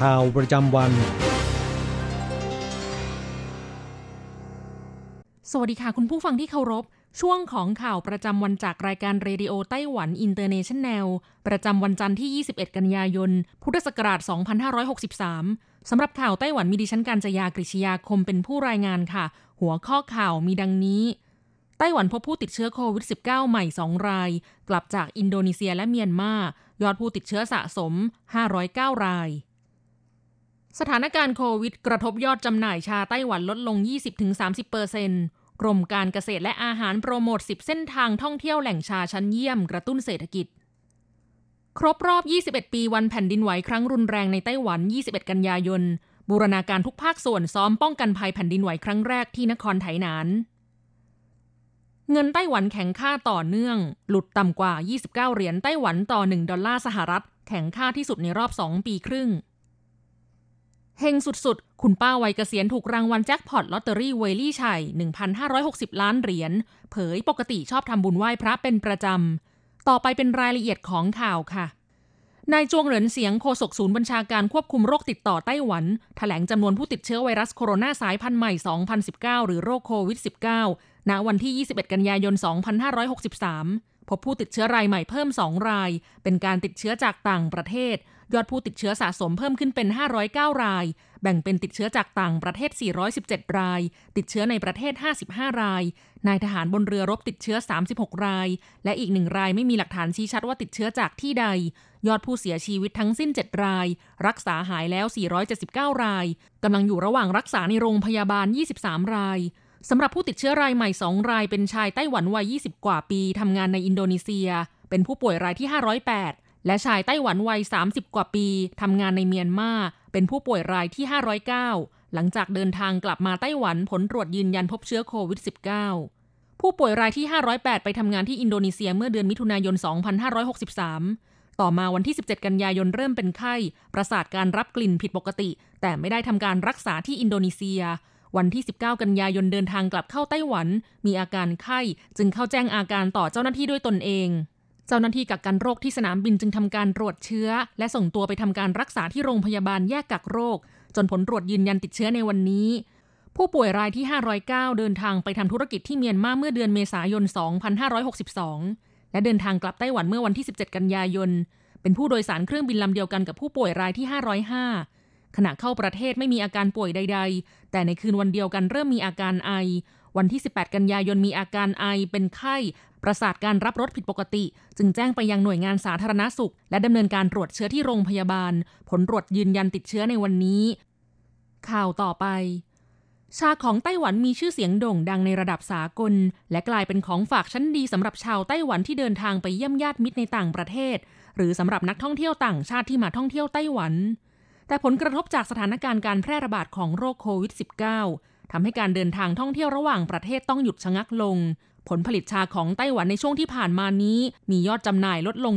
ข่าวประจำวัน สวัสดีค่ะ คุณผู้ฟังที่เคารพ ช่วงของข่าวประจำวันจากรายการเรดิโอไต้หวันอินเตอร์เนชันแนล ประจำวันจันทร์ที่ 21 กันยายน พุทธศักราช 2563 สำหรับข่าวไต้หวันมีดิฉันการจยากริชยาคมเป็นผู้รายงานค่ะ หัวข้อข่าวมีดังนี้ไต้หวันพบผู้ติดเชื้อโควิด -19 ใหม่ 2 ราย กลับจากอินโดนีเซียและเมียนมา ยอดผู้ติดเชื้อสะสม 509 ราย สถานการณ์โควิดกระทบยอดจำหน่ายชาไต้หวันลดลง 20-30%กรมการเกษตรและอาหารโปรโมท 10 เส้นทางท่องเที่ยวแหล่งชาชั้นเยี่ยมกระตุ้นเศรษฐกิจ ครบรอบ 21 ปีวันแผ่นดินไหวครั้งรุนแรงในไต้หวัน 21 กันยายน บูรณาการทุกภาคส่วนซ้อมป้องกันภัยแผ่นดินไหวครั้งแรกที่นครไถหนาน เงินไต้หวันแข็งค่าต่อเนื่อง หลุดต่ำกว่า 29 เหรียญไต้หวันต่อ 1 ดอลลาร์สหรัฐ แข็งค่าที่สุดในรอบ 2 ปีครึ่ง เฮงสุดๆ คุณป้าวัยเกษียณถูกรางวัลแจ็คพอตลอตเตอรี่เวลี่ชัย 1,560 ล้านเหรียญ เผยปกติชอบทำบุญไหว้พระเป็นประจำ ต่อไปเป็นรายละเอียดของข่าวค่ะ นายจวงเหรินเสียงโฆษกศูนย์บัญชาการควบคุมโรคติดต่อไต้หวันแถลงจำนวนผู้ติดเชื้อไวรัสโคโรนาสายพันธุ์ใหม่ 2019 หรือโรคโควิด -19 ณ วันที่ 21 กันยายน 2563 พบผู้ติดเชื้อรายใหม่เพิ่ม 2 ราย เป็นการติดเชื้อจากต่างประเทศ ยอดผู้ติดเชื้อสะสมเพิ่มขึ้นเป็น 509 ราย แบ่งเป็นติดเชื้อจากต่างประเทศ 417 ราย ติดเชื้อในประเทศ 55 ราย นายทหารบนเรือรบติดเชื้อ 36 ราย และอีกหนึ่งรายไม่มีหลักฐานชี้ชัดว่าติดเชื้อจากที่ใด ยอดผู้เสียชีวิตทั้งสิ้น 7 ราย รักษาหายแล้ว 479 ราย กำลังอยู่ระหว่างรักษาในโรงพยาบาล 23 รายสำหรับผู้ติดเชื้อรายใหม่ 2 รายเป็นชายไต้หวันวัย 20 กว่าปี ทำงานในอินโดนีเซีย เป็นผู้ป่วยรายที่ 508 และชายไต้หวันวัย 30 กว่าปีทำงานในเมียนมาเป็นผู้ป่วยรายที่ 509 หลังจากเดินทางกลับมาไต้หวันผลตรวจยืนยันพบเชื้อโควิด -19 ผู้ป่วยรายที่ 508 ไปทำงานที่อินโดนีเซียเมื่อเดือนมิถุนายน 2563 ต่อมาวันที่ 17 กันยายนเริ่มเป็นไข้ ประสาทการรับกลิ่นผิดปกติ แต่ไม่ได้ทำการรักษาที่อินโดนีเซีย วันที่ 19 กันยายนเดินทางกลับเข้าไต้หวัน มีอาการไข้ จึงเข้าแจ้งอาการต่อเจ้าหน้าที่ด้วยตนเอง เจ้าหน้าที่กักกันโรคที่สนามบินจึงทำการตรวจเชื้อ และส่งตัวไปทำการรักษาที่โรงพยาบาลแยกกักโรค จนผลตรวจยืนยันติดเชื้อในวันนี้ ผู้ป่วยรายที่ 509 เดินทางไปทำธุรกิจที่เมียนมาเมื่อเดือนเมษายน 2562 และเดินทางกลับไต้หวันเมื่อวันที่ 17 กันยายน เป็นผู้โดยสารเครื่องบินลำเดียวกันกับผู้ป่วยรายที่ 505 ขณะเข้าประเทศไม่มีอาการป่วยใด ๆ แต่ในคืนวันเดียวกันเริ่มมีอาการไอ วันที่ 18 กันยายนมีอาการไอเป็นไข้ประสาทการรับรสผิดปกติ จึงแจ้งไปยังหน่วยงานสาธารณสุข และดำเนินการตรวจเชื้อที่โรงพยาบาล ผลตรวจยืนยันติดเชื้อในวันนี้ ข่าวต่อไปชาของไต้หวันมีชื่อเสียงโด่งดังในระดับสากล และกลายเป็นของฝากชั้นดีสำหรับชาวไต้หวันที่เดินทางไปเยี่ยมญาติมิตรในต่างประเทศ หรือสำหรับนักท่องเที่ยวต่างชาติที่มาท่องเที่ยวไต้หวัน แต่ผลกระทบจากสถานการณ์การแพร่ระบาดของโรคโควิด -19 ทำให้การเดินทางท่องเที่ยวระหว่างประเทศต้องหยุดชะงักลง ผลผลิตชาของไต้หวันในช่วงที่ผ่านมานี้ มียอดจำหน่ายลดลง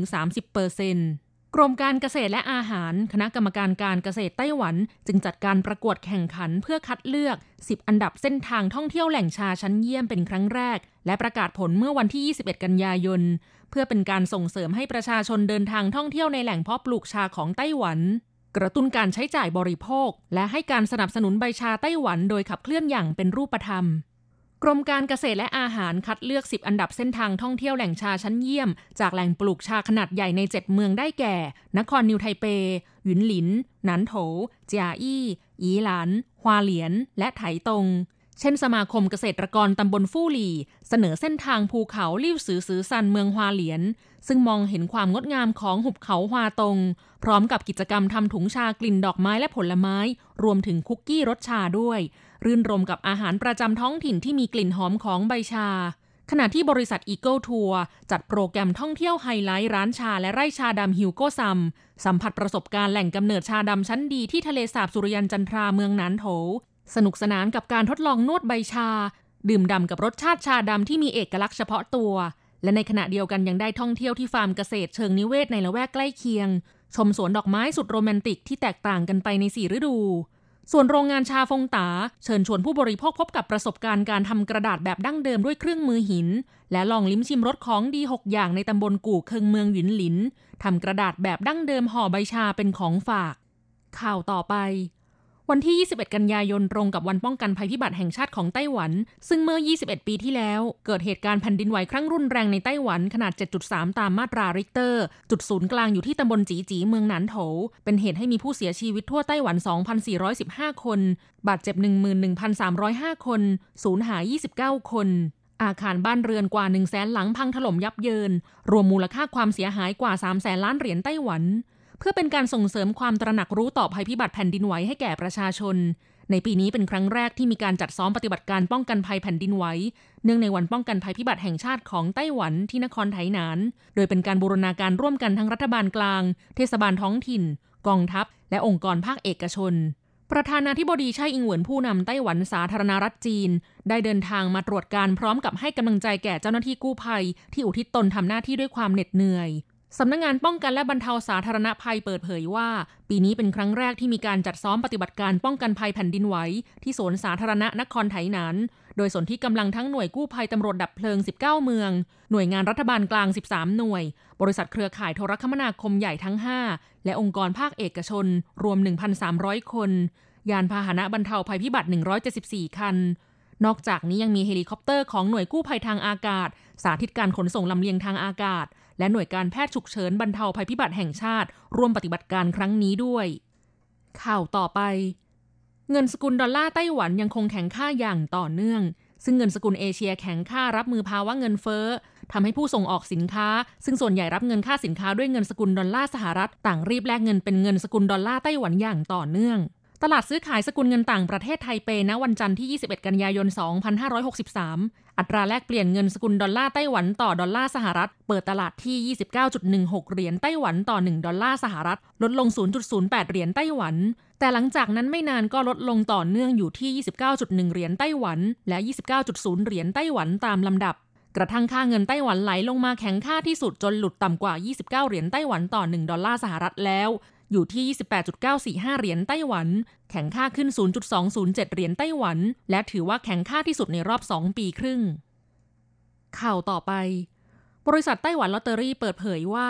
20-30%เปอร์เซ็นต์กรมการเกษตรและอาหาร คณะกรรมการการเกษตรไต้หวัน จึงจัดการประกวดแข่งขันเพื่อคัดเลือก 10 อันดับเส้นทางท่องเที่ยวแหล่งชาชั้นเยี่ยมเป็นครั้งแรก และประกาศผลเมื่อวันที่ 21 กันยายน เพื่อเป็นการส่งเสริมให้ประชาชนเดินทางท่องเที่ยวในแหล่งเพาะปลูกชาของไต้หวัน กระตุ้นการใช้จ่ายบริโภค และให้การสนับสนุนใบชาไต้หวันโดยขับเคลื่อนอย่างเป็นรูปธรรม กรมการเกษตรและอาหารคัดเลือก 10 อันดับเส้นทางท่องเที่ยวแหล่งชาชั้นเยี่ยม จากแหล่งปลูกชาขนาดใหญ่ใน 7 เมืองได้แก่ นครนิวไทเป หยุนหลิน หนานโถ เจียอี้ อีหลานฮวาเหลียน และไถตง เช่นสมาคมเกษตรกรตำบลฟู่หลี่ เสนอเส้นทางภูเขาลิ่วซือซือซันเมืองฮวาเหลียน ซึ่งมองเห็นความงดงามของหุบเขาฮวาตง พร้อมกับกิจกรรมทำถุงชากลิ่นดอกไม้และผลไม้ รวมถึงคุกกี้รสชาด้วย รื่นรมกับอาหารประจำท้องถิ่นที่มีกลิ่นหอมของใบชา ขณะที่บริษัท Eagle Tour จัดโปรแกรมท่องเที่ยวไฮไลท์ร้านชาและไร่ชาดำ HugoSum สัมผัสประสบการณ์แหล่งกำเนิดชาดำชั้นดีที่ทะเลสาบสุริยันจันทราเมืองหนานโถ สนุกสนานกับการทดลองนวดใบชา ดื่มด่ำกับรสชาติชาดำที่มีเอกลักษณ์เฉพาะตัว และในขณะเดียวกันยังได้ท่องเที่ยวที่ฟาร์มเกษตรเชิงนิเวศในละแวกใกล้เคียง ชมสวนดอกไม้สุดโรแมนติกที่แตกต่างกันไปในสี่ฤดู ส่วนโรงงานชาฟงตา เชิญชวนผู้บริโภคพบกับประสบการณ์การทำกระดาษแบบดั้งเดิมด้วยเครื่องมือหิน และลองลิ้มชิมรสของดี 6 อย่างในตำบลกู่เคิงเมืองหยุนหลินทำกระดาษแบบดั้งเดิมห่อใบชาเป็นของฝาก ข่าวต่อไป วันที่ 21 กันยายนตรงกับวันป้องกันภัยพิบัติแห่งชาติของไต้หวัน ซึ่งเมื่อ 21 ปีที่แล้ว เกิดเหตุการณ์แผ่นดินไหวครั้งรุนแรงในไต้หวันขนาด 7.3 ตามมาตราริกเตอร์ จุดศูนย์กลางอยู่ที่ตำบลจีจีเมืองหนานโถ เป็นเหตุให้มีผู้เสียชีวิตทั่วไต้หวัน 2,415 คน บาดเจ็บ 11,305 คน สูญหาย 29 คนอาคารบ้านเรือนกว่า1 0 0 0 0แสนหลังพังถล่มยับเยิน รวมมูลค่าความเสียหายกว่า3 0 0แสนล้านเหรียญไต้หวัน เพื่อเป็นการส่งเสริมความตระหนักรู้ต่อภัยพิบัติแผ่นดินไหวให้แก่ประชาชน ในปีนี้เป็นครั้งแรกที่มีการจัดซ้อมปฏิบัติการป้องกันภัยแผ่นดินไหวเนื่องในวันป้องกันภัยพิบัติแห่งชาติของไต้หวันที่นครไถหนาน โดยเป็นการบูรณาการร่วมกันทั้งรัฐบาลกลาง เทศบาลท้องถิ่น กองทัพ และองค์กรภาคเอกชนประธานาธิบดีไช่อิงเหวินผู้นำไต้หวันสาธารณรัฐจีน ได้เดินทางมาตรวจการพร้อมกับให้กำลังใจแก่เจ้าหน้าที่กู้ภัย ที่อุทิศตนทำหน้าที่ด้วยความเหน็ดเหนื่อย สำนักงงานป้องกันและบรรเทาสาธารณภัยเปิดเผยว่า ปีนี้เป็นครั้งแรกที่มีการจัดซ้อมปฏิบัติการป้องกันภัยแผ่นดินไหวที่สวนสาธารณะนครไถหนาน โดยสนที่กำลังทั้งหน่วยกู้ภัยตำรวจดับเพลิง 19 เมือง หน่วยงานรัฐบาลกลาง 13 หน่วย บริษัทเครือข่ายโทรคมนาคมใหญ่ทั้ง 5 และองค์กรภาคเอกชน รวม 1,300 คน ยานพาหนะบรรเทาภัยพิบัติ 174 คันนอกจากนี้ยังมีเฮลิคอปเตอร์ของหน่วยกู้ภัยทางอากาศ สาธิตการขนส่งลำเลียงทางอากาศ และหน่วยการแพทย์ฉุกเฉินบรรเทาภัยพิบัติแห่งชาติ ร่วมปฏิบัติการครั้งนี้ด้วย ข่าวต่อไป เงินสกุลดอลลาร์ไต้หวันยังคงแข็งค่าอย่างต่อเนื่อง ซึ่งเงินสกุลเอเชียแข็งค่ารับมือภาวะเงินเฟ้อทำให้ผู้ส่งออกสินค้า ซึ่งส่วนใหญ่รับเงินค่าสินค้าด้วยเงินสกุลดอลลาร์สหรัฐ ต่างรีบแลกเงินเป็นเงินสกุลดอลลาร์ไต้หวันอย่างต่อเนื่อง ตลาดซื้อขายสกุลเงินต่างประเทศไทเปณวันจันทร์ที่ 21 กันยายน 2563 อัตราแลกเปลี่ยนเงินสกุลดอลลาร์ไต้หวันต่อดอลลาร์สหรัฐ เปิดตลาดที่ 29.16 เหรียญไต้หวันต่อ 1 ดอลลาร์สหรัฐ ลดลง 0.08 เหรียญไต้หวัน แต่หลังจากนั้นไม่นานก็ลดลงต่อเนื่องอยู่ที่ 29.1 เหรียญไต้หวัน และ 29.0 เหรียญไต้หวันตามลำดับ กระทั่งค่าเงินไต้หวันไหลลงมาแข็งค่าที่สุดจนหลุดต่ำกว่า 29 เหรียญไต้หวันต่อ 1 ดอลลาร์สหรัฐแล้ว อยู่ที่ 28.945 เหรียญไต้หวัน แข็งค่าขึ้น 0.207 เหรียญไต้หวัน และถือว่าแข็งค่าที่สุดในรอบ 2 ปีครึ่ง ข่าวต่อไป บริษัทไต้หวันลอตเตอรี่เปิดเผยว่า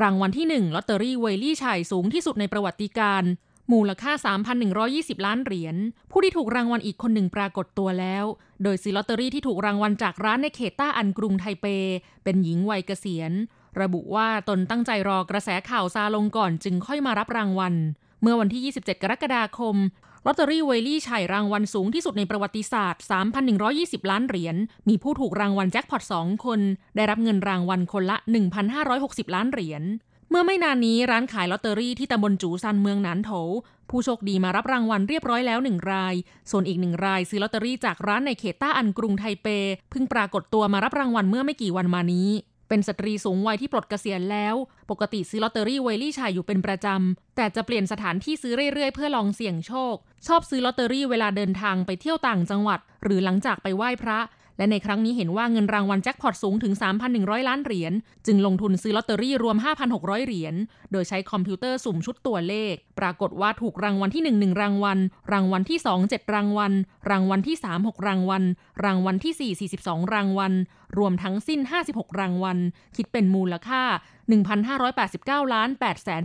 รางวัลที่ 1ลอตเตอรี่เวยลี่ไฉ่สูงที่สุดในประวัติการณ์มูลค่า 3,120 ล้านเหรียญ ผู้ที่ถูกรางวัลอีกคนหนึ่งปรากฏตัวแล้ว โดยซื้อลอตเตอรี่ที่ถูกรางวัลจากร้านในเขตต้าอันกรุงไทเป เป็นหญิงวัยเกษียณ ระบุว่าตนตั้งใจรอกระแสข่าวซาลงก่อนจึงค่อยมารับรางวัล เมื่อวันที่ 27 กรกฎาคมลอตเตอรี่เวลี่ชัยรางวัลสูงที่สุดในประวัติศาสตร์ 3,120 ล้านเหรียญ มีผู้ถูกรางวัลแจ็คพอต 2 คน ได้รับเงินรางวัลคนละ 1,560 ล้านเหรียญ เมื่อไม่นานนี้ร้านขายลอตเตอรี่ที่ตำบลจูซันเมืองหนานโถ ผู้โชคดีมารับรางวัลเรียบร้อยแล้วหนึ่งราย ส่วนอีกหนึ่งรายซื้อลอตเตอรี่จากร้านในเขตต้าอันกรุงไทเป เพิ่งปรากฏตัวมารับรางวัลเมื่อไม่กี่วันมานี้ เป็นสตรีสูงวัยที่ปลดเกษียณแล้ว ปกติซื้อลอตเตอรี่เวยลี่ไฉ่อยู่เป็นประจำ แต่จะเปลี่ยนสถานที่ซื้อเรื่อยๆ เพื่อลองเสี่ยงโชค ชอบซื้อลอตเตอรี่เวลาเดินทางไปเที่ยวต่างจังหวัด หรือหลังจากไปไหว้พระ และในครั้งนี้เห็นว่าเงินรางวัลแจ็คพอตสูงถึง 3,100 ล้านเหรียญ จึงลงทุนซื้อลอตเตอรี่รวม 5,600 เหรียญ โดยใช้คอมพิวเตอร์สุ่มชุดตัวเลข ปรากฏว่าถูกรางวัลที่ 1 1 รางวัล รางวัลที่ 2 7 รางวัล รางวัลที่ 3 6 รางวัล รางวัลที่ 4 42 รางวัล รวมทั้งสิ้น 56 รางวัล คิดเป็นมูลค่า 1,589 ล้าน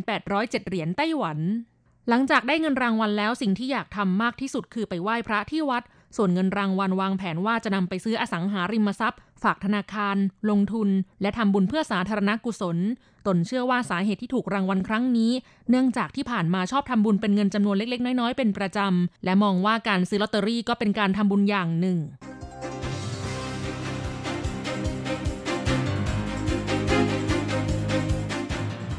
8,807 เหรียญไต้หวันหลังจากได้เงินรางวัลแล้วสิ่งที่อยากทำมากที่สุดคือไปไหว้พระที่วัด ส่วนเงินรางวัลวางแผนว่าจะนำไปซื้ออสังหาริมทรัพย์ ฝากธนาคาร ลงทุน และทำบุญเพื่อสาธารณกุศล ตนเชื่อว่าสาเหตุที่ถูกรางวัลครั้งนี้ เนื่องจากที่ผ่านมาชอบทำบุญเป็นเงินจำนวนเล็ก ๆ น้อย ๆ เป็นประจำ และมองว่าการซื้อลอตเตอรี่ก็เป็นการทำบุญอย่างหนึ่ง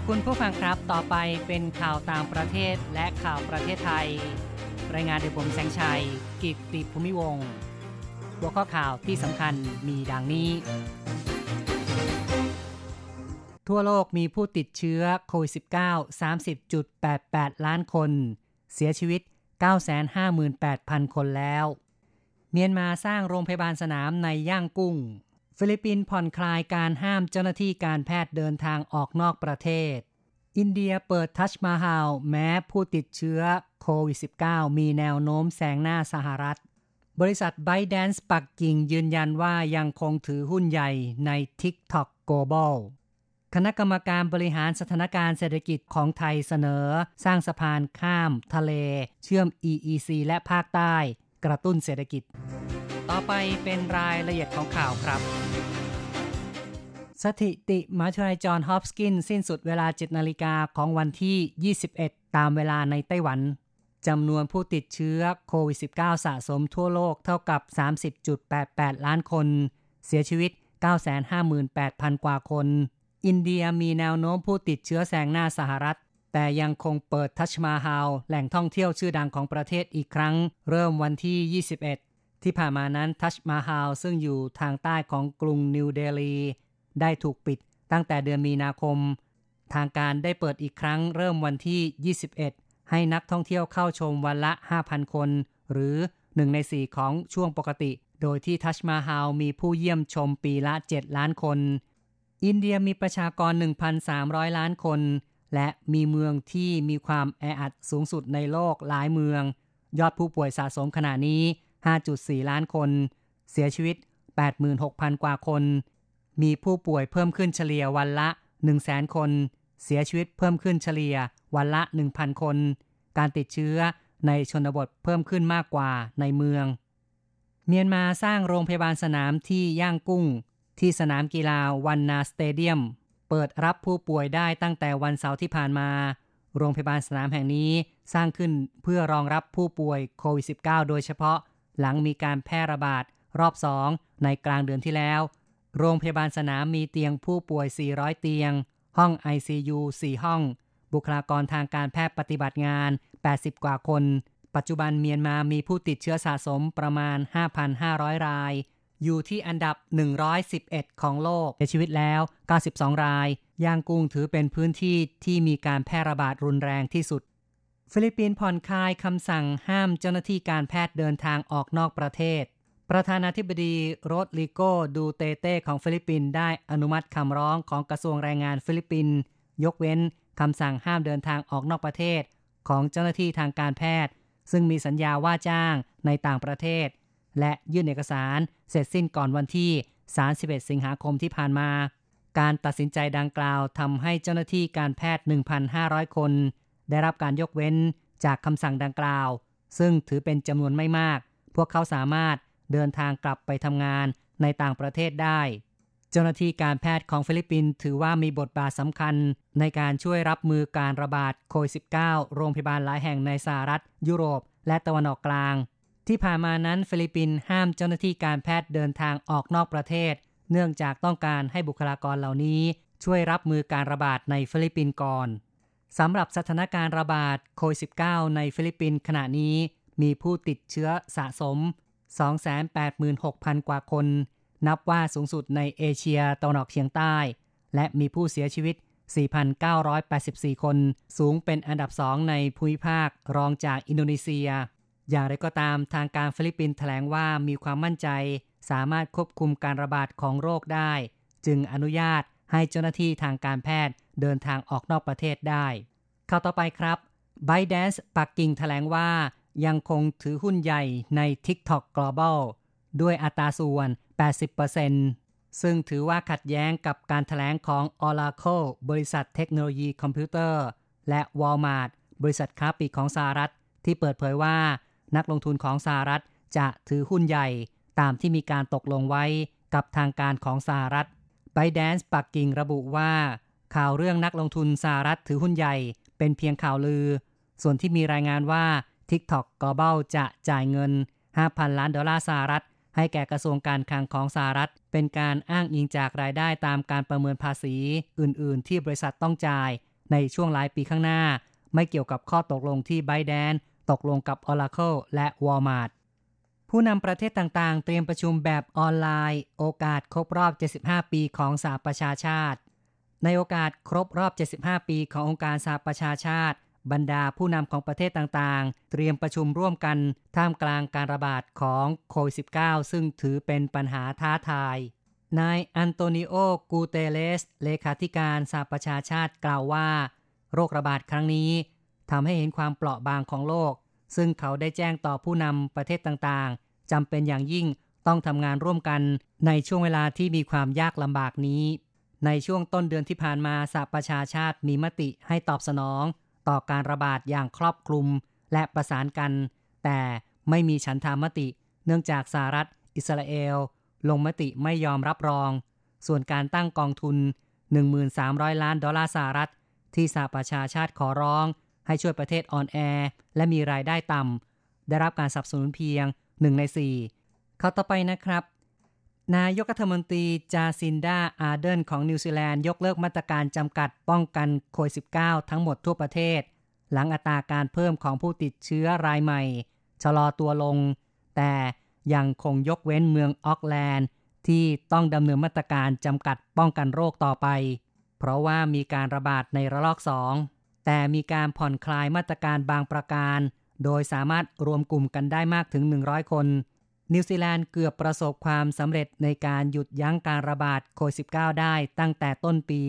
คุณผู้ฟังครับ ต่อไปเป็นข่าวต่างประเทศและข่าวประเทศไทย รายงานโดยผมแสงชัย กิตติภูมิวงศ์หัวข้อข่าวที่สำคัญมีดังนี้ ทั่วโลกมีผู้ติดเชื้อโควิด -19 30.88 ล้านคน เสียชีวิต 958,000 คนแล้ว เมียนมาสร้างโรงพยาบาลสนามในย่างกุ้ง ฟิลิปปินส์ผ่อนคลายการห้ามเจ้าหน้าที่การแพทย์เดินทางออกนอกประเทศอินเดียเปิดทัชมาฮาลแม้ผู้ติดเชื้อ ควิด -19 มีแนวโน้มแซงหน้าสหรัฐ บริษัทไบแดนส์ปักกิ่งยืนยันว่ายังคงถือหุ้นใหญ่ใน TikTok Global คณะกรรมการบริหารสถานการณ์เศรษฐกิจของไทยเสนอ สร้างสะพานข้าม ทะเล เชื่อม EEC และภาคใต้ กระตุ้นเศรษฐกิจ ต่อไปเป็นรายละเอียดของข่าวครับ สถิติมหาวิทยาลัยจอห์นฮอปกิน สิ้นสุดเวลา 7 นาฬิกาของวันที่ 21 ตามเวลาในไต้หวัน จำนวนผู้ติดเชื้อโควิด -19 สะสมทั่วโลกเท่ากับ 30.88 ล้านคน เสียชีวิต 958,000 กว่าคน อินเดียมีแนวโน้มผู้ติดเชื้อแซงหน้าสหรัฐ แต่ยังคงเปิดทัชมาฮาลแหล่งท่องเที่ยวชื่อดังของประเทศอีกครั้ง เริ่มวันที่ 21 ที่ผ่านมานั้นทัชมาฮาลซึ่งอยู่ทางใต้ของกรุงนิวเดลีได้ถูกปิดตั้งแต่เดือนมีนาคม ทางการได้เปิดอีกครั้งเริ่มวันที่ 21 ให้นักท่องเที่ยวเข้าชมวันละ 5,000 คน หรือ 1 ใน 4 ของช่วงปกติ โดยที่ทัชมาฮาลมีผู้เยี่ยมชมปีละ 7 ล้านคน อินเดียมีประชากร 1,300 ล้านคน และมีเมืองที่มีความแออัดสูงสุดในโลกหลายเมือง ยอดผู้ป่วยสะสมขณะนี้ 5.4 ล้านคน เสียชีวิต 86,000 กว่าคน มีผู้ป่วยเพิ่มขึ้นเฉลี่ยวันละ 1 0 0 0 0แสนคน เสียชีวิตเพิ่มขึ้นเฉลี่ย วันละ 1,000 คน การติดเชื้อในชนบทเพิ่มขึ้นมากกว่าในเมือง เมียนมาสร้างโรงพยาบาลสนามที่ย่างกุ้ง ที่สนามกีฬาวันนาสเตเดียม เปิดรับผู้ป่วยได้ตั้งแต่วันเสาร์ที่ผ่านมา โรงพยาบาลสนามแห่งนี้สร้างขึ้นเพื่อรองรับผู้ป่วยโควิด -19 โดยเฉพาะหลังมีการแพร่ระบาดรอบสองในกลางเดือนที่แล้ว โรงพยาบาลสนามมีเตียงผู้ป่วย 400 เตียง ห้อง ICU 4 ห้อง บุคลากรทางการแพทย์ปฏิบัติงาน 80 กว่าคน ปัจจุบันเมียนมามีผู้ติดเชื้อสะสมประมาณ 5,500 ราย อยู่ที่อันดับ 111 ของโลกเสียชีวิตแล้ว 92 ราย ย่างกุ้งถือเป็นพื้นที่ที่มีการแพร่ระบาดรุนแรงที่สุด ฟิลิปปินส์ผ่อนคลายคำสั่งห้ามเจ้าหน้าที่การแพทย์เดินทางออกนอกประเทศประธานาธิบดีโรดริโกดูเตอร์เตของฟิลิปปินส์ได้อนุมัติคำร้องของกระทรวงแรงงานฟิลิปปินส์ยกเว้น คำสั่งห้ามเดินทางออกนอกประเทศ ของเจ้าหน้าที่ทางการแพทย์ ซึ่งมีสัญญาว่าจ้างในต่างประเทศ และยื่นเอกสารเสร็จสิ้นก่อนวันที่ 31 สิงหาคมที่ผ่านมา การตัดสินใจดังกล่าวทำให้เเจ้าหน้าที่การแพทย์ 1,500 คน ได้รับการยกเว้นจากคำสั่งดังกล่าว ซึ่งถือเป็นจำนวนไม่มาก พวกเขาสามารถเดินทางกลับไปทำงานในต่างประเทศได้ จ้าหน้าที่การแพทย์ของฟิลิปปินส์ถือว่ามีบทบาทสำคัญ ในการช่วยรับมือการระบาดโควิด -19 โรงพยาบาลหลายแห่งในสหรัฐ ยุโรป และตะวันออกกลาง ที่ผ่านมานั้นฟิลิปปินส์ห้ามเจ้าหน้าที่การแพทย์เดินทางออกนอกประเทศ เนื่องจากต้องการให้บุคลากรเหล่านี้ ช่วยรับมือการระบาดในฟิลิปปินส์ก่อนสำหรับสถานการณ์ระบาดโควิด -19 ในฟิลิปปินส์ขณะนี้ มีผู้ติดเชื้อสะสม 286,000 กว่าคน นับว่าสูงสุดในเอเชียตะวันออกเฉียงใต้ และมีผู้เสียชีวิต 4,984 คน สูงเป็นอันดับสองในภูมิภาครองจากอินโดนีเซีย อย่างไรก็ตามทางการฟิลิปปินส์แถลงว่ามีความมั่นใจ สามารถควบคุมการระบาดของโรคได้ จึงอนุญาตให้เจ้าหน้าที่ทางการแพทย์เดินทางออกนอกประเทศได้ข่าวต่อไปครับไบแดนส์ปักกิ่งแถลงว่ายังคงถือหุ้นใหญ่ใน TikTok Global ด้วยอัตราส่วน 80%ซึ่งถือว่าขัดแย้งกับการถแถลงของ Oracle บริษัทเทคโนโลยีคอมพิวเตอร์ และ Walmart บริษัทค้าปลีกของสหรัฐ ที่เปิดเผยว่านักลงทุนของสหรัฐจะถือหุ้นใหญ่ตามที่มีการตกลงไว้กับทางการของสหรัฐไบแดนส์ปักกิ่งระบุว่า ข่าวเรื่องนักลงทุนสหรัฐถือหุ้นใหญ่ เป็นเพียงข่าวลือ ส่วนที่มีรายงานว่า TikTok Global จะจ่ายเงิน 5,000 ล้านดอลลาร์สหรัฐ ให้แก่กระทรวงการคลังของสหรัฐ เป็นการอ้างอิงจากรายได้ตามการประเมินภาษีอื่น ๆ ที่บริษัทต้องจ่าย ในช่วงหลายปีข้างหน้า ไม่เกี่ยวกับข้อตกลงที่ไบแดนตกลงกับ Oracle และ Walmart ผู้นำประเทศต่าง ๆ เตรียมประชุมแบบออนไลน์ โอกาสครบรอบ 75 ปีของสหประชาชาติ ในโอกาสครบรอบ 75 ปีขององค์การสหประชาชาติ บรรดาผู้นำของประเทศต่างๆ เตรียมประชุมร่วมกันท่ามกลางการระบาดของโควิด -19 ซึ่งถือเป็นปัญหาท้าทาย นายอันโตนิโอ กูเตเลส เลขาธิการสหประชาชาติกล่าวว่า โรคระบาดครั้งนี้ทำให้เห็นความเปราะบางของโลก ซึ่งเขาได้แจ้งต่อผู้นำประเทศต่างๆจำเป็นอย่างยิ่งต้องทำงานร่วมกันในช่วงเวลาที่มีความยากลำบากนี้ ในช่วงต้นเดือนที่ผ่านมาสหประชาชาติมีมติให้ตอบสนอง ต่อการระบาดอย่างครอบคลุมและประสานกัน แต่ไม่มีฉันทามติ เนื่องจากสหรัฐ อิสราเอล ลงมติไม่ยอมรับรอง ส่วนการตั้งกองทุน 1300 ล้านดอลลาร์สหรัฐ ที่สหประชาชาติขอร้อง ให้ช่วยประเทศอ่อนแอและมีรายได้ต่ำได้รับการสนับสนุนเพียง 1 ใน 4 ข่าวต่อไปนะครับ นายกรัฐมนตรีจาซินดาอาเดนของนิวซีแลนด์ยกเลิกมาตรการจำกัดป้องกันโควิด -19 ทั้งหมดทั่วประเทศ หลังอัตราการเพิ่มของผู้ติดเชื้อรายใหม่ ชะลอตัวลง แต่ยังคงยกเว้นเมืองโอ๊คแลนด์ ที่ต้องดำเนินมาตรการจำกัดป้องกันโรคต่อไป เพราะว่ามีการระบาดในระลอกสองแต่มีการผ่อนคลายมาตรการบางประการ โดยสามารถรวมกลุ่มกันได้มากถึง 100 คน นิวซีแลนด์เกือบประสบความสำเร็จในการหยุดยั้งการระบาดโควิด -19 ได้ตั้งแต่ต้นปี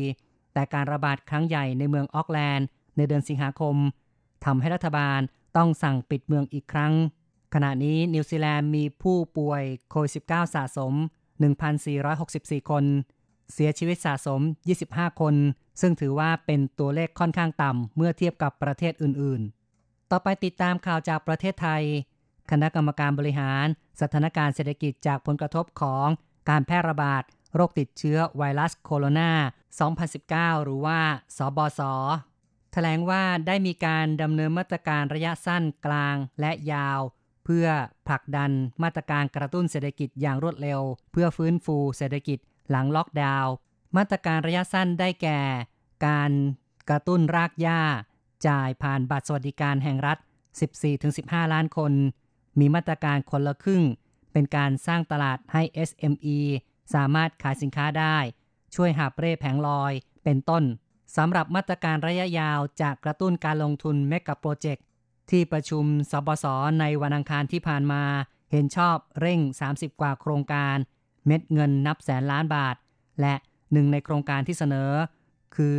แต่การระบาดครั้งใหญ่ในเมืองออกแลนด์ ในเดือนสิงหาคมทำให้รัฐบาลต้องสั่งปิดเมืองอีกครั้ง ขณะนี้นิวซีแลนด์มีผู้ป่วยโควิด -19 สะสม 1,464 คน เสียชีวิตสะสม 25 คน ซึ่งถือว่าเป็นตัวเลขค่อนข้างต่ำเมื่อเทียบกับประเทศอื่นๆ ต่อไปติดตามข่าวจากประเทศไทย คณะกรรมการบริหาร สถานการณ์เศรษฐกิจจากผลกระทบของการแพร่ระบาด โรคติดเชื้อไวรัสโคโรนา 2019 หรือว่า สบศแถลงว่าได้มีการดำเนินมาตรการระยะสั้นกลางและยาว เพื่อผลักดันมาตรการกระตุ้นเศรษฐกิจอย่างรวดเร็ว เพื่อฟื้นฟูเศรษฐกิจหลังล็อกดาวน์มาตรการระยะสั้นได้แก่ การกระตุ้นรากหญ้า จ่ายผ่านบัตรสวัสดิการแห่งรัฐ 14-15 ล้านคน มีมาตรการคนละครึ่ง เป็นการสร้างตลาดให้ SME สามารถขายสินค้าได้ ช่วยหาเปร่แผงลอย เป็นต้นสำหรับมาตรการระยะยาวจะกระตุ้นการลงทุนเมกะโปรเจกต์ที่ประชุมสบสในวันอังคารที่ผ่านมา เห็นชอบเร่ง 30 กว่าโครงการ เม็ดเงินนับแสนล้านบาท และหนึ่งในโครงการที่เสนอ คือ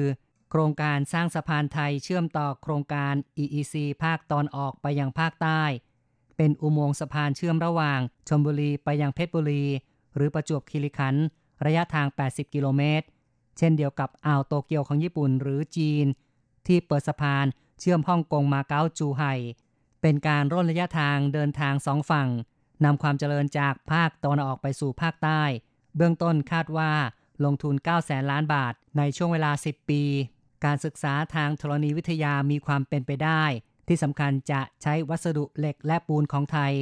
โครงการสร้างสะพานไทยเชื่อมต่อโครงการ EEC ภาคตอนออกไปยังภาคใต้ เป็นอุโมงค์สะพานเชื่อมระหว่างชลบุรีไปยังเพชรบุรี หรือประจวบคีรีขันธ์ระยะทาง 80 กิโลเมตร เช่นเดียวกับอ่าวโตเกียวของญี่ปุ่นหรือจีน ที่เปิดสะพานเชื่อมฮ่องกงมาเก๊าจูไห่เป็นการร่นระยะทางเดินทางสองฝั่งนำความเจริญจากภาคตะวันออกไปสู่ภาคใต้ เบื้องต้นคาดว่าลงทุน 9 แสนล้านบาทในช่วงเวลา 10 ปี การศึกษาทางธรณีวิทยามีความเป็นไปได้ ที่สำคัญจะใช้วัสดุเหล็กและปูนของไทย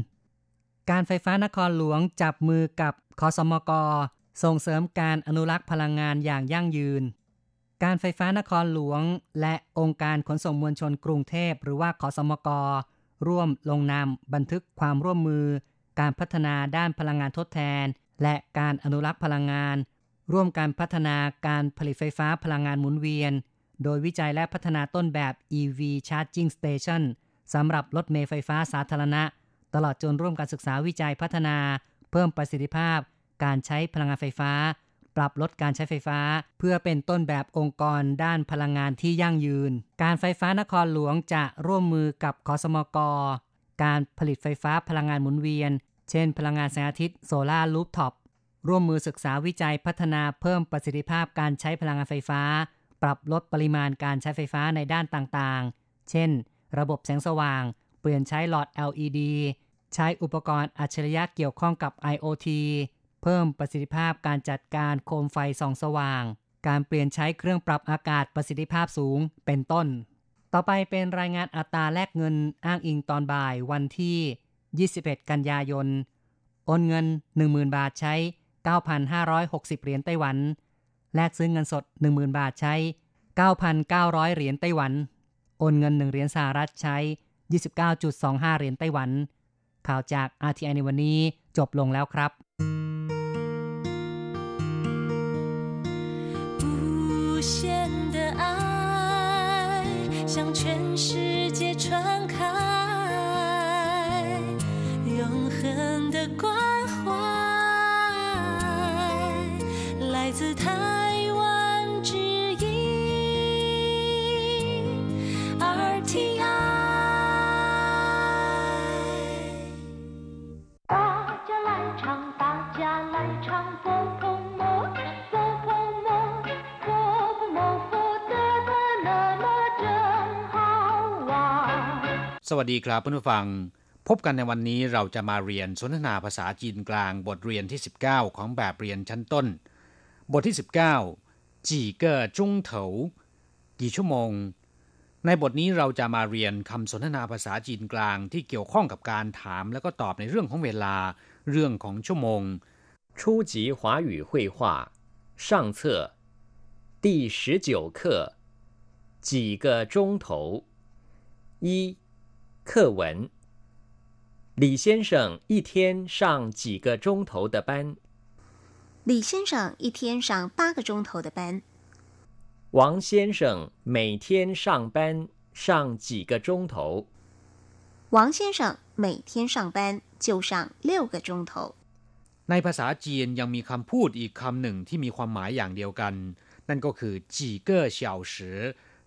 100%การไฟฟ้านครหลวงจับมือกับคอสมก ส่งเสริมการอนุรักษ์พลังงานอย่างยั่งยืน การไฟฟ้านครหลวง และองค์การขนส่งมวลชนกรุงเทพหรือว่าคอสมก ร่วมลงนามบันทึกความร่วมมือ การพัฒนาด้านพลังงานทดแทน และการอนุรักษ์พลังงาน ร่วมการพัฒนาการผลิตไฟฟ้าพลังงานหมุนเวียน โดยวิจัยและพัฒนาต้นแบบ EV Charging Station สำหรับรถเมล์ไฟฟ้าสาธารณะ ตลอดจนร่วมการศึกษาวิจัยพัฒนา เพิ่มประสิทธิภาพ การใช้พลังงานไฟฟ้า ปรับลดการใช้ไฟฟ้า เพื่อเป็นต้นแบบองค์กรด้านพลังงานที่ยั่งยืน การไฟฟ้านครหลวงจะร่วมมือกับคอสมกการผลิตไฟฟ้าพลังงานหมุนเวียน เช่น พลังงานแสงอาทิตย์โซลารูฟท็อปร่วมมือศึกษาวิจัยพัฒนาเพิ่มประสิทธิภาพการใช้พลังงานไฟฟ้า ปรับลดปริมาณการใช้ไฟฟ้าในด้านต่างๆ เช่น ระบบแสงสว่าง เปลี่ยนใช้หลอด LED ใช้อุปกรณ์อัจฉริยะเกี่ยวข้องกับ IoT เพิ่มประสิทธิภาพการจัดการโคมไฟส่องสว่าง การเปลี่ยนใช้เครื่องปรับอากาศประสิทธิภาพสูง เป็นต้น ต่อไปเป็นรายงานอัตราแลกเงินอ้างอิงตอนบ่ายวันที่ 21 กันยายน โอนเงิน 10,000 บาทใช้ 9,560 เหรียญไต้หวัน แลกซื้อเงินสด 10,000 บาทใช้ 9,900 เหรียญไต้หวัน โอนเงิน 1 เหรียญสหรัฐใช้ 29.25 เหรียญไต้หวัน ข่าวจาก RTI ในวันนี้จบลงแล้วครับ向全世界 สวัสดีครับเพื่อนผู้ฟัง พบกันในวันนี้เราจะมาเรียนสนทนาภาษาจีนกลางบทเรียนที่ 19 ของแบบเรียนชั้นต้น บทที่ 19จีเกอจุงเถากี่ชั่วโมง ในบทนี้เราจะมาเรียนคำสนทนาภาษาจีนกลางที่เกี่ยวข้องกับการถามแล้วก็ตอบในเรื่องของเวลาเรื่องของชั่วโมง初级华语绘画上册第十九课几个钟头一 课文：李先生一天上几个钟头的班？李先生一天上八个钟头的班。王先生每天上班上几个钟头？王先生每天上班就上六个钟头。ในภาษาจีนยังมีคำพูดอีกคำหนึ่งที่มีความหมายอย่างเดียวกัน นั่นก็คือจีเก้อเฉาสือ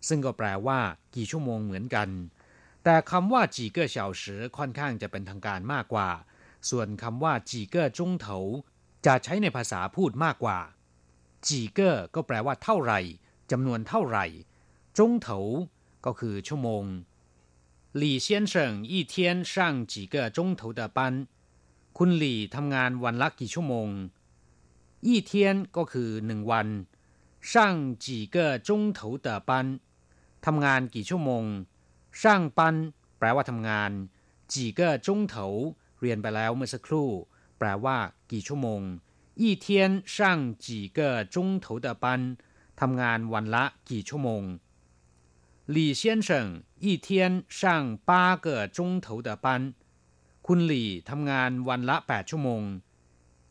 ซึ่งก็แปลว่า กี่ชั่วโมงเหมือนกัน แต่คำว่าจีเก้อเฉาสือค่อนข้างจะเป็นทางการมากกว่า ส่วนคำว่าจีเก้อจงเถาจะใช้ในภาษาพูดมากกว่าจีเก้อก็แปลว่าเท่าไหร่จำนวนเท่าไหร่จงเถาก็คือชั่วโมงหลี่เซียนเฉิง一天上几个钟头的班คุณหลี่ทำงานวันละกี่ชั่วโมง一天ก็คือหนึ่งวัน上几个钟头的班ทำงานกี่ชั่วโมง ช่างปันแปลว่าทำงานจีก็จงเถาเรียนไปแล้วเมื่อสักครู่ แปลว่า กี่ชั่วโมง一天上几个钟头的班ทำงานวันละกี่ชั่วโมง李先生一天上八个钟头的班งอีทคุณหลี่ทำงานวันละแปดชั่วโมง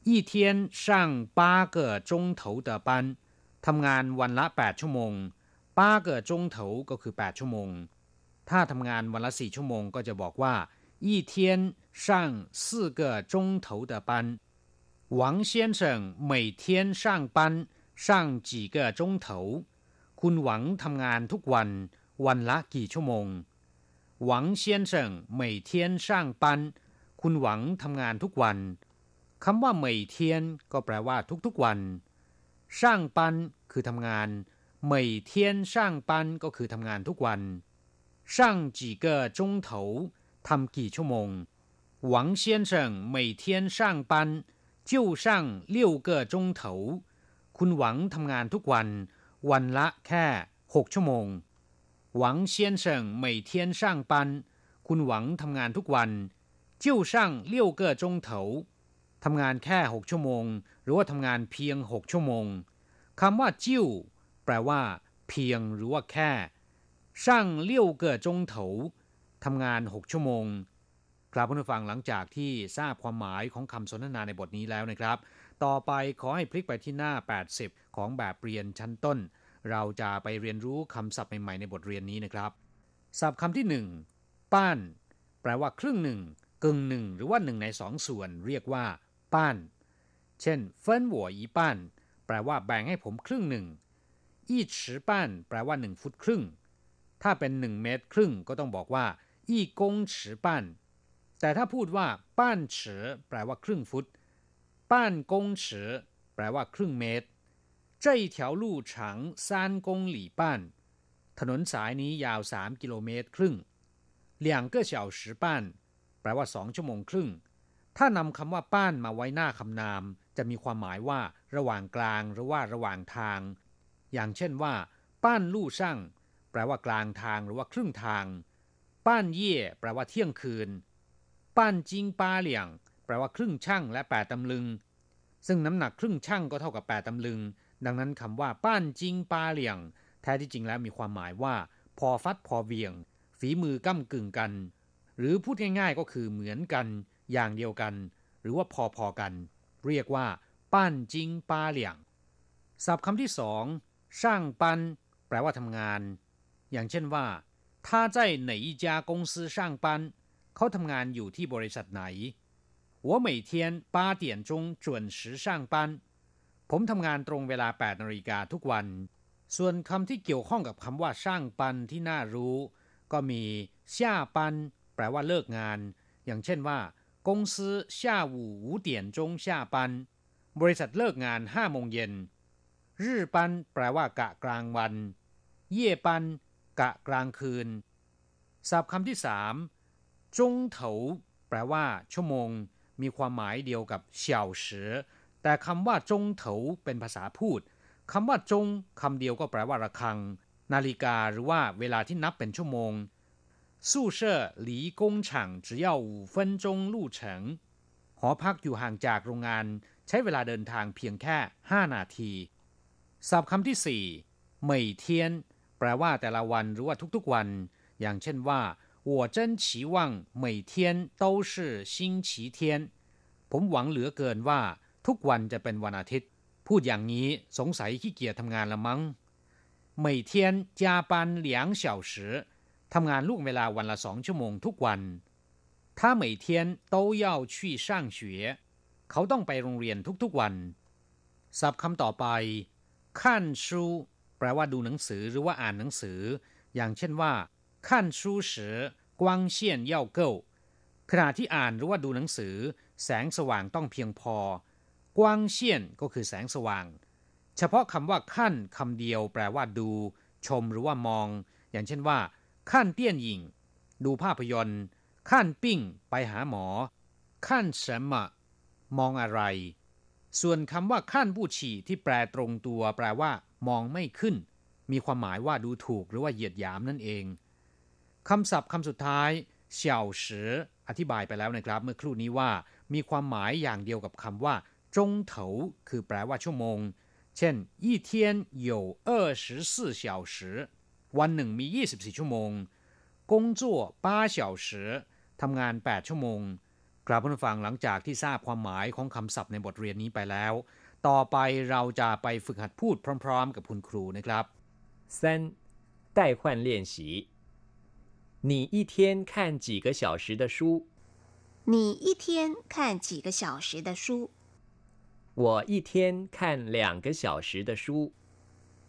一天上八个钟头的班ทำงานวันละแปดชั่วโมงป้าเกิจงเถาก็คือแปดชั่วโมง ถ้าทำงานวันละสี่ชั่วโมงก็จะบอกว่า一天上四个钟头的班王先生每天上班上几个钟头คุณหวังทำงานทุกวัน วันละกี่ชั่วโมงหวัง先生每天上班คุณหวังทำงานทุกวันคำว่า每天ก็แปลว่าทุกๆวันช่างปันคือทำงาน每天上班ก็คือทำงานทุกวัน 上几个钟头ทำกี่ชั่วโมง王先生每天上班就上六个钟头คุณหวังทำงานทุกวัน วันละแค่หกชั่วโมงหวัง先生每天上班คุณหวังทำงานทุกวัน就上六个钟头ทำงานแค่หกชั่วโมง หรือว่าทำงานเพียงหกชั่วโมงคำว่าจิ้วแปลว่า เพียงหรือว่าแค่ ช่างเลี้ยวเกิดจงเถาทำงานหกชั่วโมง ครับผู้ฟังหลังจากที่ทราบความหมายของคำสนทนาในบทนี้แล้วนะครับ ต่อไปขอให้พลิกไปที่หน้า 80 ของแบบเรียนชั้นต้น เราจะไปเรียนรู้คำศัพท์ใหม่ๆในบทเรียนนี้นะครับ ศัพท์คำที่หนึ่งป้าน แปลว่าครึ่งหนึ่งกึ่งหนึ่งหรือว่าหนึ่งในสองส่วน เรียกว่า ป้าน เช่นเฟินหัวอีป้าน แปลว่าแบ่งให้ผมครึ่งหนึ่งอีฉีป้าน แปลว่าหนึ่งฟุตครึ่ง ถ้าเป็นหนึ่งเมตรครึ่งก็ต้องบอกว่าอีกงฉีป้านแต่ถ้าพูดว่าป้านฉีแปลว่าครึ่งฟุตป้านกงฉีแปลว่าครึ่งเมตร这一条路长三公里半ถนนสายนี้ยาวสามกิโลเมตรครึ่ง两个小时半 แปลว่าสองชั่วโมงครึ่ง ถ้านำคำว่าป้านมาไว้หน้าคำนาม จะมีความหมายว่าระหว่างกลางหรือว่าระหว่างทาง อย่างเช่นว่า ป้านลู่ช่าง แปลว่ากลางทางหรือว่าครึ่งทาง ป้านเย่แปลว่าเที่ยงคืน ป้านจิงปาเหลี่ยง แปลว่าครึ่งช่างและแปดตำลึง ซึ่งน้ำหนักครึ่งช่างก็เท่ากับแปดตำลึง ดังนั้นคำว่า ป้านจิงปาเหลี่ยง แท้ที่จริงแล้วมีความหมายว่า พอฟัดพอเวียง ฝีมือก้ากึ่งกัน หรือพูดง่าย ๆก็คือเหมือนกัน อย่างเดียวกัน หรือว่าพอๆกัน เรียกว่า ป้านจิงปาเหลี่ยงศัพท์คำที่สองช่างปัน แปลว่าทำงาน อย่างเช่นว่า他在哪一家公司上班เขาทำงานอยู่ที่บริษัทไหน我每天八点钟准时上班ผมทำงานตรงเวลา8นาฬิกาทุกวัน ส่วนคำที่เกี่ยวข้องกับคำว่าช่างปันที่น่ารู้ ก็มี下班แปลว่าเลิกงาน อย่างเช่นว่า公司下午五点钟下班บริษัทเลิกงาน5โมงเย็นรื่ปันแปลว่ากะกลางวัน เย่ปัน กะกลางคืน ศัพท์คำที่สามจงเถาแปลว่า ชั่วโมง มีความหมายเดียวกับเฉียวเสือแต่คำว่าจงเถาเป็นภาษาพูดคำว่าจงคำเดียวก็แปลว่าระฆัง นาฬิกาหรือว่าเวลาที่นับเป็นชั่วโมง宿舍离工厂只要五分钟路程หอพักอยู่ห่างจากโรงงาน ใช้เวลาเดินทางเพียงแค่ 5 นาทีศัพท์คำที่สี่เหมยเทียน แปลว่าแต่ละวันหรือว่าทุกๆวัน อย่างเช่นว่า我真期望每天都是星期天ผมหวังเหลือเกินว่าทุกวันจะเป็นวันอาทิตย์ พูดอย่างนี้สงสัยขี้เกียจทำงานละมั้ง每天加班两小时ทำงานล่วงเวลาวันละสองชั่วโมงทุกวัน他每天都要去上学เขาต้องไปโรงเรียนทุกๆวันศัพท์คำต่อไปขั้นชู แปลว่าดูหนังสือหรือว่าอ่านหนังสือ อย่างเช่นว่าขั้นชูเสือกวางเชียนเย่าเก้าขณะที่อ่านหรือว่าดูหนังสือ แสงสว่างต้องเพียงพอ กวางเชียนก็คือแสงสว่าง เฉพาะคำว่าขั้นคำเดียว แปลว่าดู ชมหรือว่ามอง อย่างเช่นว่าขั้นเตี้ยนหญิง ดูภาพยนตร์ขั้นปิ้ง ไปหาหมอขั้นเสมะมองอะไร ส่วนคำว่าขั้นผู้ฉี่ที่แปลตรงตัว แปลว่า มองไม่ขึ้น มีความหมายว่าดูถูกหรือว่าเหยียดหยามนั่นเองคำศัพท์คำสุดท้ายเฉียวสืออธิบายไปแล้วนะครับ เมื่อครู่นี้ว่า มีความหมายอย่างเดียวกับคำว่าจงเถาคือแปลว่าชั่วโมง เช่น一天有二十四小时วันหนึ่งมี 24 ชั่วโมง工作八小时ทำงาน 8 ชั่วโมงกราบผู้ฟังหลังจากที่ทราบความหมายของคำศัพท์ในบทเรียนนี้ไปแล้ว ต่อไปเราจะไปฝึกหัดพูดพร้อมๆกับคุณครูนะครับ三代换练习你一天看几个小时的书你一天看几个小时的书我一天看两个小时的书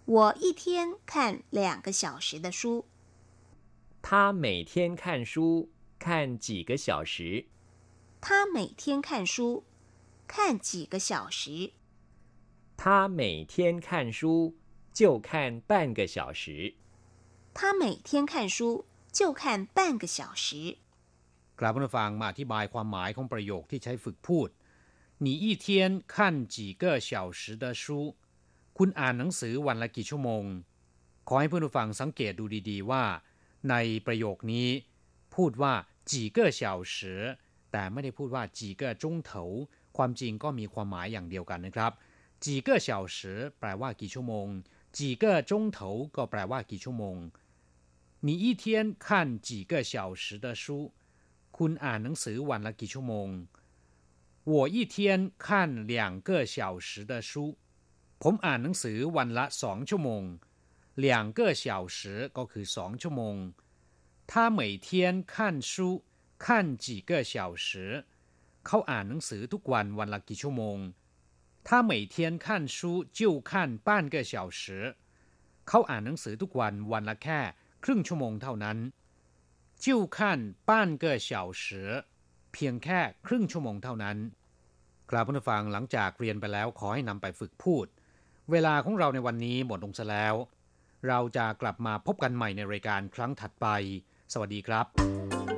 我一天看两个小时的书他每天看书看几个小时他每天看书，看几个小时。 他每天看书就看半个小时。他每天看书就看半个小时。กลับมาฟังมาอธิบายความหมายของประโยคที่ใช้ฝึกพูด你一天看几个小时的书คุณอ่านหนังสือวันละกี่ชั่วโมง ขอให้เพื่อนผู้ฟังสังเกตดูดีๆว่า ในประโยคนี้ พูดว่า几个小时แต่ไม่ได้พูดว่าจีเก้จงเถาความจริงก็มีความหมายอย่างเดียวกันนะครับ จีเก้เฉาสือแปลว่ากี่ชั่วโมงจีเก้จงเถาก็แปลว่ากี่ชั่วโมง你一天看几个小时的书คุณอ่านหนังสือวันละกี่ชั่วโมง我一天看两个小时的书ผมอ่านหนังสือวันละสองชั่วโมง两个小时ก็คือสองชั่วโมง他每天看书看几个小时เขาอ่านหนังสือทุกวันวันละกี่ชั่วโมง 他每天看书就看半个小时เขาอ่านหนังสือทุกวันวันละแค่ครึ่งชั่วโมงเท่านั้น就看半个小时เพียงแค่ครึ่งชั่วโมงเท่านั้นกราบผู้ฟังหลังจากเรียนไปแล้วขอให้นำไปฝึกพูด เวลาของเราในวันนี้หมดลงซะแล้ว เราจะกลับมาพบกันใหม่ในรายการครั้งถัดไป สวัสดีครับ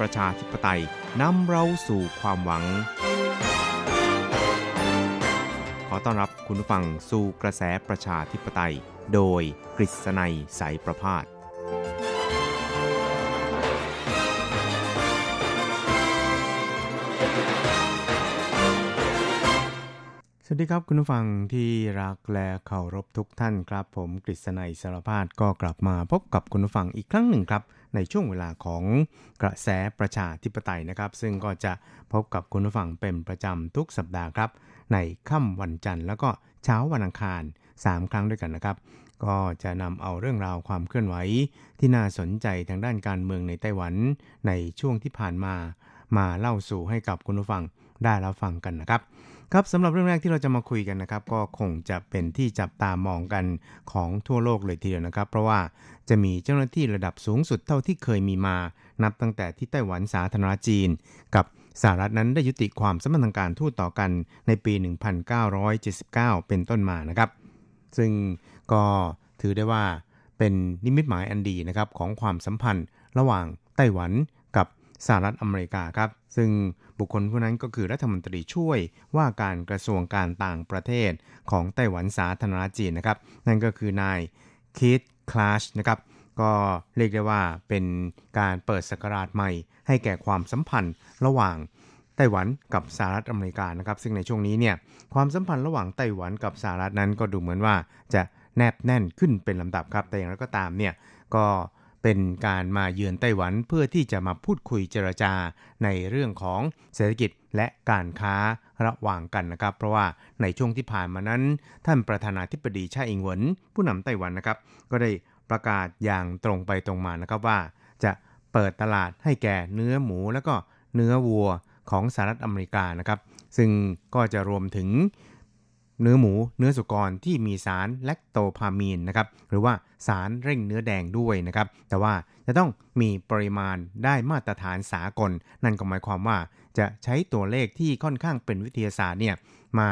ประชาธิปไตยนำเราสู่ความหวัง ขอต้อนรับคุณผู้ฟังสู่กระแสประชาธิปไตย โดยกฤษณัยสายประพาสสวัสดีครับคุณผู้ฟังที่รักและเคารพทุกท่านครับ ผมกฤษณัยสารพาดก็กลับมาพบกับคุณผู้ฟังอีกครั้งหนึ่งครับ ในช่วงเวลาของกระแสประชาธิปไตยนะครับ ซึ่งก็จะพบกับคุณผู้ฟังเป็นประจำทุกสัปดาห์ครับ ในค่ำวันจันทร์แล้วก็เช้าวันอังคาร 3 ครั้งด้วยกันนะครับ ก็จะนำเอาเรื่องราวความเคลื่อนไหว ที่น่าสนใจทางด้านการเมืองในไต้หวัน ในช่วงที่ผ่านมา มาเล่าสู่ให้กับคุณผู้ฟังได้รับฟังกันนะครับ ครับสำหรับเรื่องแรกที่เราจะมาคุยกันนะครับ ก็คงจะเป็นที่จับตามองกันของทั่วโลกเลยทีเดียวนะครับ เพราะว่าจะมีเจ้าหน้าที่ระดับสูงสุดเท่าที่เคยมีมา นับตั้งแต่ที่ไต้หวันสาธารณรัฐจีน กับสหรัฐนั้นได้ยุติความสัมพันธ์ทางการทูตต่อกันในปี 1979 เป็นต้นมานะครับ ซึ่งก็ถือได้ว่าเป็นนิมิตหมายอันดีนะครับของความสัมพันธ์ระหว่างไต้หวันกับสหรัฐอเมริกาครับ ซึ่ง บุคคลผู้นั้นก็คือรัฐมนตรีช่วยว่าการกระทรวงการต่างประเทศของไต้หวันสาธารณรัฐจีนนะครับ นั่นก็คือนายคิดคลาชนะครับก็เรียกได้ว่าเป็นการเปิดสกราชใหม่ ให้แก่ความสัมพันธ์ระหว่างไต้หวันกับสหรัฐอเมริกานะครับ ซึ่งในช่วงนี้เนี่ยความสัมพันธ์ระหว่างไต้หวันกับสหรัฐนั้นก็ดูเหมือนว่าจะแนบแน่นขึ้นเป็นลำดับครับแต่อย่างไรก็ตามเนี่ยก็ เป็นการมาเยือนไต้หวันเพื่อที่จะมาพูดคุยเจรจาในเรื่องของเศรษฐกิจและการค้าระหว่างกันนะครับ เพราะว่าในช่วงที่ผ่านมานั้น ท่านประธานาธิบดีชาอิงเหวินผู้นำไต้หวันนะครับ ก็ได้ประกาศอย่างตรงไปตรงมานะครับว่า จะเปิดตลาดให้แก่เนื้อหมู แล้วก็เนื้อวัวของสหรัฐอเมริกานะครับ ซึ่งก็จะรวมถึง เนื้อหมู เนื้อสุกรที่มีสารแลคโตพามีนนะครับหรือว่าสารเร่งเนื้อแดงด้วยนะครับแต่ว่าจะต้องมีปริมาณได้มาตรฐานสากล นั่นก็หมายความว่าจะใช้ตัวเลขที่ค่อนข้างเป็นวิทยาศาสตร์เนี่ยมา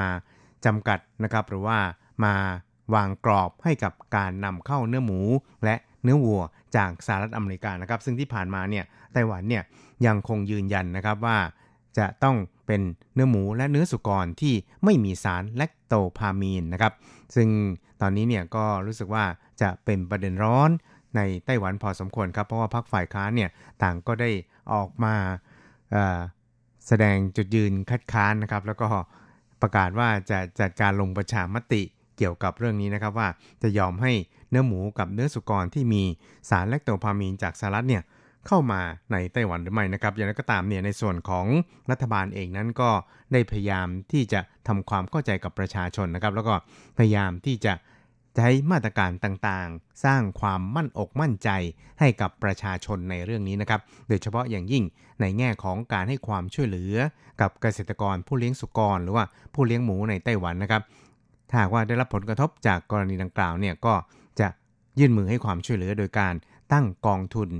จำกัดนะครับหรือว่ามาวางกรอบให้กับการนำเข้าเนื้อหมู และเนื้อวัวจากสหรัฐอเมริกานะครับซึ่งที่ผ่านมาเนี่ยไต้หวันเนี่ยยังคงยืนยันนะครับว่าจะต้อง เป็นเนื้อหมูและเนื้อสุกรที่ไม่มีสารแลคโตพามีนนะครับ ซึ่งตอนนี้เนี่ยก็รู้สึกว่าจะเป็นประเด็นร้อนในไต้หวันพอสมควรครับ เพราะว่าพรรคฝ่ายค้านเนี่ยต่างก็ได้ออกมาแสดงจุดยืนคัดค้านนะครับ แล้วก็ประกาศว่าจะจัดการลงประชามติเกี่ยวกับเรื่องนี้นะครับว่าจะยอมให้เนื้อหมูกับเนื้อสุกรที่มีสารแลคโตพามีนจากสหรัฐเนี่ย เข้ามาในไต้หวันหรือไม่นะครับ อย่างไรก็ตามเนี่ยในส่วนของรัฐบาลเองนั้นก็ได้พยายามที่จะทำความเข้าใจกับประชาชนนะครับ แล้วก็พยายามที่จะใช้มาตรการต่างๆ สร้างความมั่นอกมั่นใจให้กับประชาชนในเรื่องนี้นะครับ โดยเฉพาะอย่างยิ่งในแง่ของการให้ความช่วยเหลือ กับเกษตรกรผู้เลี้ยงสุกร หรือว่าผู้เลี้ยงหมูในไต้หวันนะครับ ถ้าว่าได้รับผลกระทบจากกรณีดังกล่าวเนี่ยก็จะยื่นมือให้ความช่วยเหลือโดยการตั้งกองทุน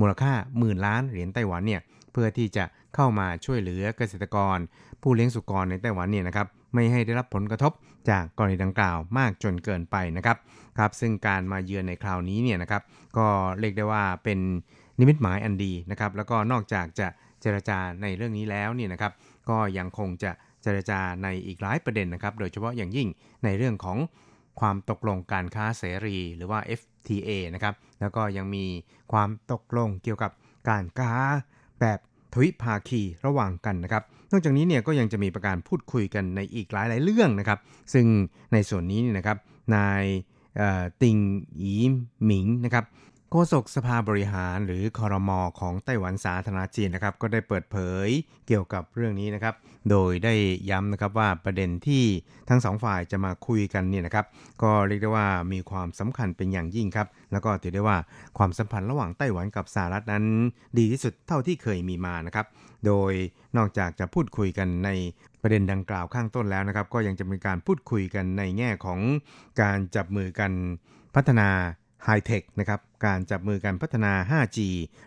มูลค่าหมื่นล้านเหรียญไต้หวันเนี่ยเพื่อที่จะเข้ามาช่วยเหลือเกษตรกร ผู้เลี้ยงสุกรในไต้หวันเนี่ยนะครับไม่ให้ได้รับผลกระทบจากกรณีดังกล่าวมากจนเกินไปนะครับครับซึ่งการมาเยือนในคราวนี้เนี่ยนะครับก็เรียกได้ว่าเป็นนิมิตหมายอันดีนะครับแล้วก็นอกจากจะเจรจาในเรื่องนี้แล้วเนี่ยนะครับก็ยังคงจะเจรจาในอีกหลายประเด็นนะครับ โดยเฉพาะอย่างยิ่งในเรื่องของ ความตกลงการค้าเสรีหรือว่า FTA นะครับ แล้วก็ยังมีความตกลงเกี่ยวกับการค้าแบบทวิภาคีระหว่างกันนะครับ นอกจากนี้เนี่ยก็ยังจะมีประการพูดคุยกันในอีกหลายหลายเรื่องนะครับ ซึ่งในส่วนนี้นะครับ นายติงอีหมิงนะครับโฆษกสภาบริหารหรือคอรมอของไต้หวันสาธารณจีนนะครับ ก็ได้เปิดเผยเกี่ยวกับเรื่องนี้นะครับ โดยได้ย้ำนะครับว่าประเด็นที่ทั้งสองฝ่ายจะมาคุยกันเนี่ยนะครับ ก็เรียกได้ว่ามีความสำคัญเป็นอย่างยิ่งครับ แล้วก็ถือได้ว่าความสัมพันธ์ระหว่างไต้หวันกับสหรัฐนั้น ดีที่สุดเท่าที่เคยมีมานะครับ โดยนอกจากจะพูดคุยกันในประเด็นดังกล่าวข้างต้นแล้วนะครับ ก็ยังจะมีการพูดคุยกันในแง่ของการจับมือกันพัฒนาไฮเทคนะครับ การจับมือกันพัฒนา 5G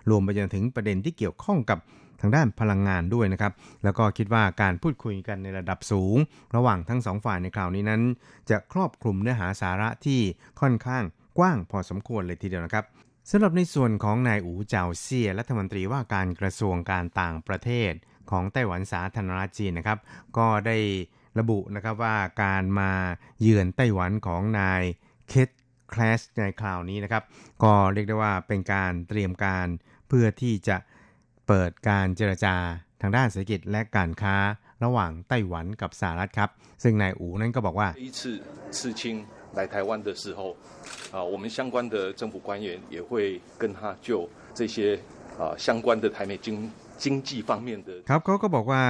รวมไปจนถึงประเด็นที่เกี่ยวข้องกับ ทางด้านพลังงานด้วยนะครับ แล้วก็คิดว่าการพูดคุยกันในระดับสูง ระหว่างทั้งสองฝ่ายในคราวนี้นั้น จะครอบคลุมเนื้อหาสาระที่ค่อนข้างกว้างพอสมควรเลยทีเดียวนะครับสำหรับในส่วนของนายอูเจาเซียรัฐมนตรีว่าการกระทรวงการต่างประเทศ ของไต้หวันสาธารณรัฐจีนนะครับ ก็ได้ระบุนะครับว่าการมาเยือนไต้หวันของนายเคทคลาสในคราวนี้นะครับ ก็เรียกได้ว่าเป็นการเตรียมการเพื่อที่จะ เปิดการเจรจาทางด้านเศรษฐกิจและการค้าระหว่างไต้หวันกับสหรัฐครับ ซึ่งนายอูนั้นก็บอกว่า一次刺青来台湾的时候，啊，我们相关的政府官员也会跟他就这些啊相关的台美经经济方面的。ครับเขาก็บอกว่า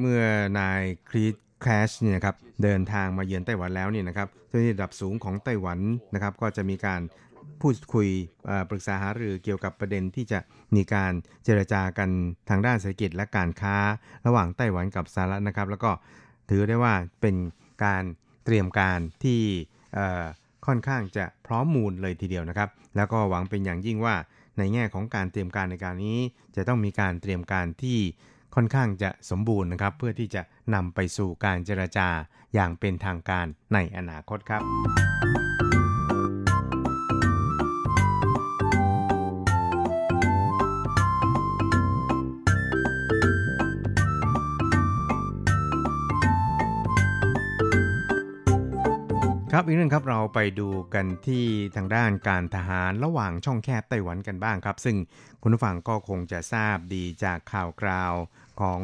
เมื่อนายครีตแคชเนี่ยครับเดินทางมาเยือนไต้หวันแล้วเนี่ยนะครับเจ้าหน้าที่ระดับสูงของไต้หวันนะครับ ก็จะมีการ พูดคุยปรึกษาหารือเกี่ยวกับประเด็นที่จะมีการเจรจากันทางด้านเศรษฐกิจและการค้า ระหว่างไต้หวันกับสหรัฐนะครับ แล้วก็ถือได้ว่าเป็นการเตรียมการที่ค่อนข้างจะพร้อมมูลเลยทีเดียวนะครับ แล้วก็หวังเป็นอย่างยิ่งว่าในแง่ของการเตรียมการในการนี้ จะต้องมีการเตรียมการที่ค่อนข้างจะสมบูรณ์นะครับ เพื่อที่จะนำไปสู่การเจรจาอย่างเป็นทางการในอนาคตครับ ครับอีกเรื่องครับเราไปดูกันที่ทางด้านการทหารระหว่างช่องแคบไต้หวันกันบ้างครับ ซึ่งคุณผู้ฟังก็คงจะทราบดีจากข่าวคราวของ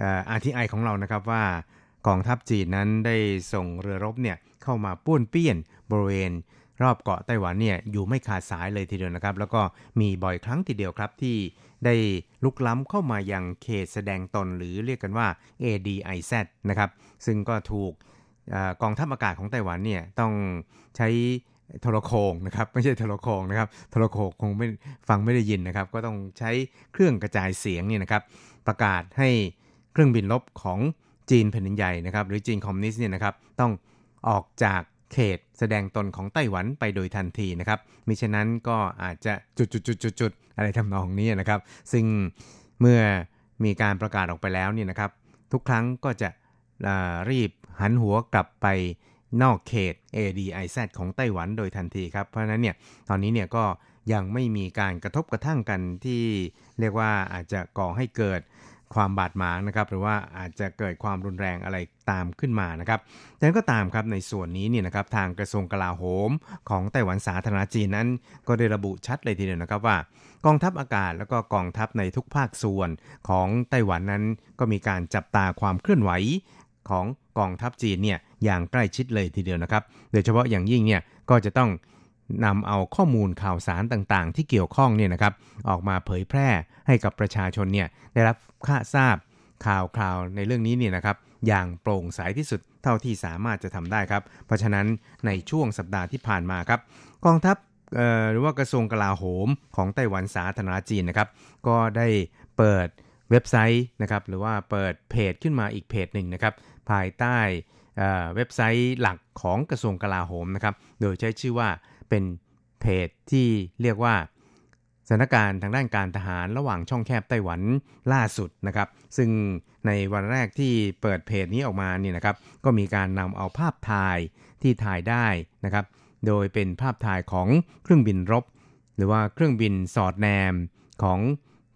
อาร์ทีไอของเรานะครับว่ากองทัพจีนนั้นได้ส่งเรือรบเนี่ยเข้ามาป้วนเปี้ยนบริเวณ รอบเกาะไต้หวันเนี่ยอยู่ไม่ขาดสายเลยทีเดียวนะครับ แล้วก็มีบ่อยครั้งทีเดียวครับที่ได้ลุกล้ำเข้ามายังเขตแสดงตนหรือเรียกกันว่า ADIZ นะครับซึ่งก็ถูก กองทัพอากาศของไต้หวันเนี่ยต้องใช้โทรโคงนะครับไม่ใช่โทรโคงนะครับโทรโคงคงไม่ฟังไม่ได้ยินนะครับ ก็ต้องใช้เครื่องกระจายเสียงเนี่ยนะครับ ประกาศให้เครื่องบินลบของจีนแผ่นดินใหญ่นะครับ หรือจีนคอมมิวนิสต์เนี่ยนะครับ ต้องออกจากเขตแสดงตนของไต้หวันไปโดยทันทีนะครับมิฉะนั้นก็อาจจะจุดๆๆอะไรทำนองนี้นะครับ ซึ่งเมื่อมีการประกาศออกไปแล้วเนี่ยนะครับ ทุกครั้งก็จะ รีบหันหัวกลับไปนอกเขต ADIZ ของไต้หวันโดยทันทีครับ เพราะนั้นเนี่ยตอนนี้เนี่ยก็ยังไม่มีการกระทบกระทั่งกันที่เรียกว่าอาจจะก่อให้เกิดความบาดหมางนะครับ หรือว่าอาจจะเกิดความรุนแรงอะไรตามขึ้นมานะครับแต่ก็ตามครับในส่วนนี้เนี่ยนะครับทางกระทรวงกลาโหม ของไต้หวันสาธารณจีนนั้น ก็ได้ระบุชัดเลยทีเดียวนะครับว่า กองทัพอากาศแล้วก็กองทัพในทุกภาคส่วนของไต้หวันนั้น ก็มีการจับตาความเคลื่อนไหว ของกองทัพจีนเนี่ยอย่างใกล้ชิดเลยทีเดียวนะครับ โดยเฉพาะอย่างยิ่งเนี่ยก็จะต้องนำเอาข้อมูลข่าวสารต่างๆ ที่เกี่ยวข้องเนี่ยนะครับออกมาเผยแพร่ให้กับประชาชนเนี่ยได้รับค่าทราบข่าวคราวในเรื่องนี้เนี่ยนะครับอย่างโปร่งใสที่สุดเท่าที่สามารถจะทำได้ครับ เพราะฉะนั้นในช่วงสัปดาห์ที่ผ่านมาครับ กองทัพหรือว่ากระทรวงกลาโหมของไต้หวันสาธารณจีนนะครับ ก็ได้เปิดเว็บไซต์นะครับหรือว่าเปิดเพจขึ้นมาอีกเพจหนึ่งนะครับ ภายใต้เว็บไซต์หลักของกระทรวงกลาโหมนะครับ โดยใช้ชื่อว่าเป็นเพจที่เรียกว่าสถานการณ์ทางด้านการทหารระหว่างช่องแคบไต้หวันล่าสุดนะครับ ซึ่งในวันแรกที่เปิดเพจนี้ออกมาเนี่ยนะครับ ก็มีการนำเอาภาพถ่ายที่ถ่ายได้นะครับ โดยเป็นภาพถ่ายของเครื่องบินรบ หรือว่าเครื่องบินสอดแนมของ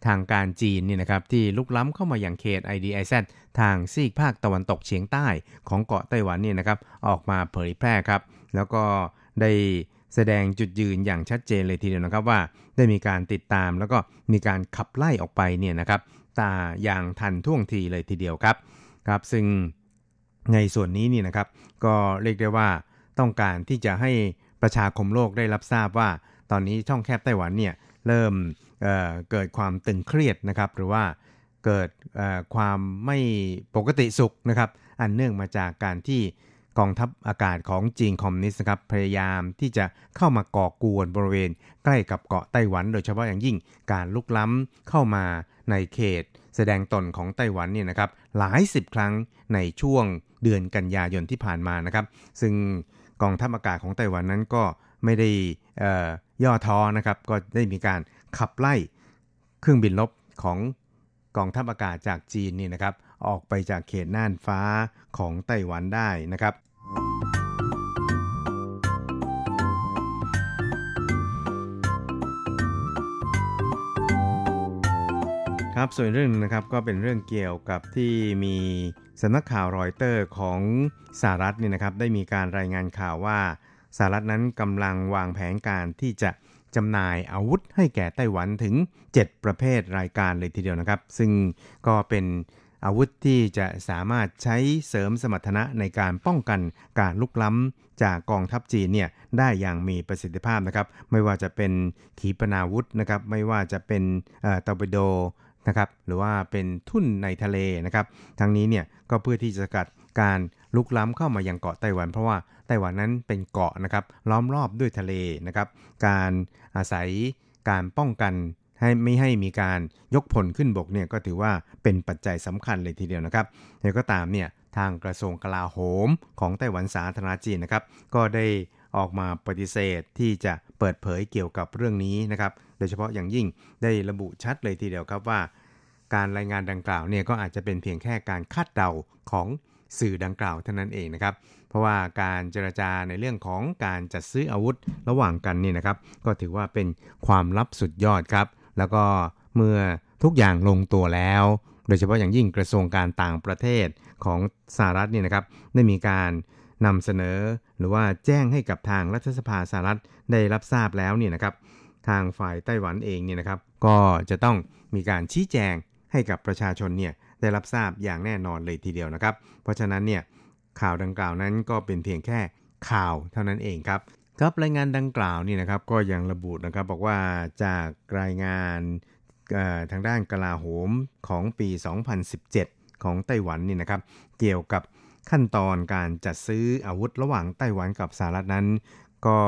ทางการจีนนี่นะครับที่ลุกล้ำเข้ามาอย่างเขต IDIZ ทางซีกภาคตะวันตกเฉียงใต้ของเกาะไต้หวันเนี่ยนะครับออกมาเผยแพร่ครับ แล้วก็ได้แสดงจุดยืนอย่างชัดเจนเลยทีเดียวนะครับว่าได้มีการติดตามแล้วก็มีการขับไล่ออกไปเนี่ยนะครับตาอย่างทันท่วงทีเลยทีเดียวครับครับ ซึ่งในส่วนนี้นี่นะครับ ก็เรียกได้ว่าต้องการที่จะให้ประชาคมโลกได้รับทราบว่า ตอนนี้ช่องแคบไต้หวันเนี่ยเริ่มเเกิดความตึงเครียดนะครับ หรือว่า เกิดความไม่ปกติสุขนะครับ อันเนื่องมาจากการที่กองทัพอากาศของจีนคอมมิวนิสต์นะครับพยายามที่จะเข้ามาก่อกวนบริเวณ ใกล้กับเกาะไต้หวัน โดยเฉพาะอย่างยิ่งการลุกล้ำเข้ามาในเขต แสดงตนของไต้หวันเนี่ยนะครับหลายสิบครั้งในช่วงเดือนกันยายนที่ผ่านมานะครับ ซึ่งกองทัพอากาศของไต้หวันนั้นก็ไม่ได้ย่อท้อนะครับ ก็ได้มีการขับไล่เครื่องบินลบของ กองทัพอากาศจากจีนนี่นะครับออกไปจากเขตน่านฟ้าของไต้หวันได้นะครับครับส่วนเรื่องนะครับก็เป็นเรื่องเกี่ยวกับที่มีสำนักข่าวรอยเตอร์ของสหรัฐนี่นะครับได้มีการรายงานข่าวว่าสหรัฐนั้นกำลังวางแผนการที่จะ จำหน่ายอาวุธให้แก่ไต้หวันถึง 7 ประเภทรายการเลยทีเดียวนะครับ ซึ่งก็เป็นอาวุธที่จะสามารถใช้เสริมสมรรถนะในการป้องกันการลุกล้ำจากกองทัพจีนเนี่ยได้อย่างมีประสิทธิภาพนะครับ ไม่ว่าจะเป็นขีปนาวุธนะครับ ไม่ว่าจะเป็นตอร์ปิโดนะครับ หรือว่าเป็นทุ่นในทะเลนะครับ ทั้งนี้เนี่ยก็เพื่อที่จะสกัดการ ลุกล้ำเข้ามายังเกาะไต้หวัน เพราะว่าไต้หวันนั้นเป็นเกาะนะครับล้อมรอบด้วยทะเลนะครับ การอาศัยการป้องกันให้ไม่ให้มีการยกผลขึ้นบกเนี่ยก็ถือว่าเป็นปัจจัยสำคัญเลยทีเดียวนะครับแล้วก็ตามเนี่ยทางกระทรวงกลาโหมของไต้หวันสาธารณจีนนะครับก็ได้ออกมาปฏิเสธที่จะเปิดเผยเกี่ยวกับเรื่องนี้นะครับโดยเฉพาะอย่างยิ่งได้ระบุชัดเลยทีเดียวครับว่า การรายงานดังกล่าวเนี่ยก็อาจจะเป็นเพียงแค่การคาดเดาของ สื่อดังกล่าวเท่านั้นเองนะครับ เพราะว่าการเจรจาในเรื่องของการจัดซื้ออาวุธระหว่างกันนี่นะครับ ก็ถือว่าเป็นความลับสุดยอดครับ แล้วก็เมื่อทุกอย่างลงตัวแล้ว โดยเฉพาะอย่างยิ่งกระทรวงการต่างประเทศของสหรัฐนี่นะครับได้มีการนำเสนอหรือว่าแจ้งให้กับทางรัฐสภาสหรัฐได้รับทราบแล้วนี่นะครับ ทางฝ่ายไต้หวันเองเนี่ยนะครับ ก็จะต้องมีการชี้แจงให้กับประชาชนเนี่ย ได้รับทราบอย่างแน่นอนเลยทีเดียวนะครับ เพราะฉะนั้นเนี่ยข่าวดังกล่าวนั้นก็เป็นเพียงแค่ข่าวเท่านั้นเองครับครับรายงานดังกล่าวนี่นะครับก็ยังระบุนะครับบอกว่าจากรายงานทางด้านกลาโหมของปี 2017 ของไต้หวันนี่นะครับ เกี่ยวกับขั้นตอนการจัดซื้ออาวุธระหว่างไต้หวันกับสหรัฐนั้น ก็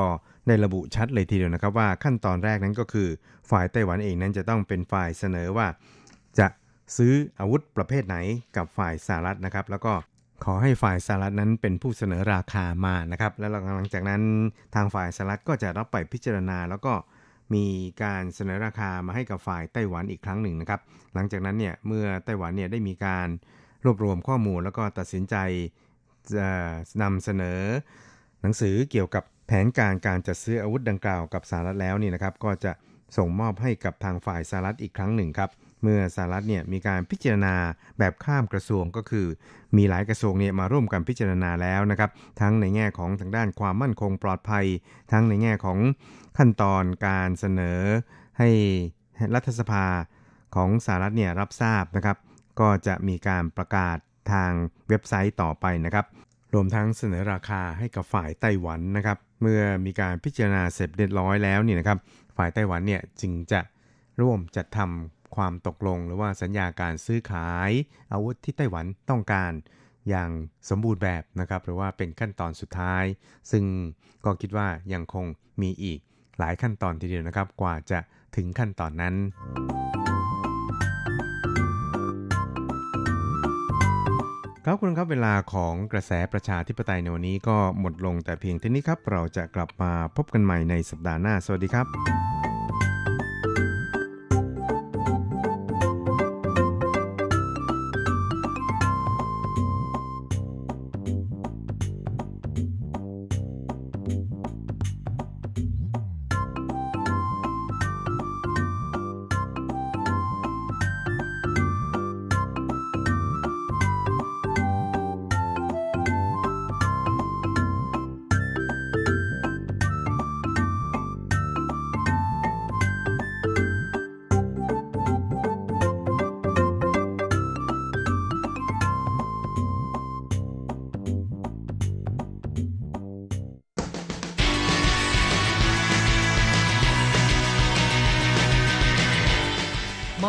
ได้ระบุชัดเลยทีเดียวนะครับว่าขั้นตอนแรกนั้นก็คือฝ่ายไต้หวันเองนั้นจะต้องเป็นฝ่ายเสนอว่า ซื้ออาวุธประเภทไหนกับฝ่ายสหรัฐนะครับ แล้วก็ขอให้ฝ่ายสหรัฐนั้นเป็นผู้เสนอราคามานะครับ แล้วหลังจากนั้นทางฝ่ายสหรัฐก็จะรับไปพิจารณา แล้วก็มีการเสนอราคามาให้กับฝ่ายไต้หวันอีกครั้งหนึ่งนะครับ หลังจากนั้นเนี่ยเมื่อไต้หวันเนี่ยได้มีการรวบรวมข้อมูลแล้วก็ตัดสินใจจะนำเสนอ หนังสือเกี่ยวกับแผนการการจัดซื้ออาวุธดังกล่าวกับสหรัฐแล้วนี่นะครับ ก็จะส่งมอบให้กับทางฝ่ายสหรัฐอีกครั้งหนึ่งครับ เมื่อสหรัฐเนี่ยมีการพิจารณาแบบข้ามกระทรวงก็คือ มีหลายกระทรวงเนี่ยมาร่วมกันพิจารณาแล้วนะครับ ทั้งในแง่ของทางด้านความมั่นคงปลอดภัย ทั้งในแง่ของขั้นตอนการเสนอให้รัฐสภาของสหรัฐเนี่ยรับทราบนะครับ ก็จะมีการประกาศทางเว็บไซต์ต่อไปนะครับ รวมทั้งเสนอราคาให้กับฝ่ายไต้หวันนะครับ เมื่อมีการพิจารณาเสร็จเรียบร้อยแล้วนี่นะครับ ฝ่ายไต้หวันเนี่ยจึงจะร่วมจัดทำความตกลงหรือว่าสัญญาการซื้อขายอาวุธที่ไต้หวันต้องการอย่างสมบูรณ์แบบนะครับ หรือว่าเป็นขั้นตอนสุดท้าย ซึ่งก็คิดว่ายังคงมีอีกหลายขั้นตอนทีเดียวนะครับ กว่าจะถึงขั้นตอนนั้น ครับคุณครับเวลาของกระแสประชาธิปไตยในวันนี้ก็หมดลงแต่เพียงเท่านี้ครับ เราจะกลับมาพบกันใหม่ในสัปดาห์หน้า สวัสดีครับ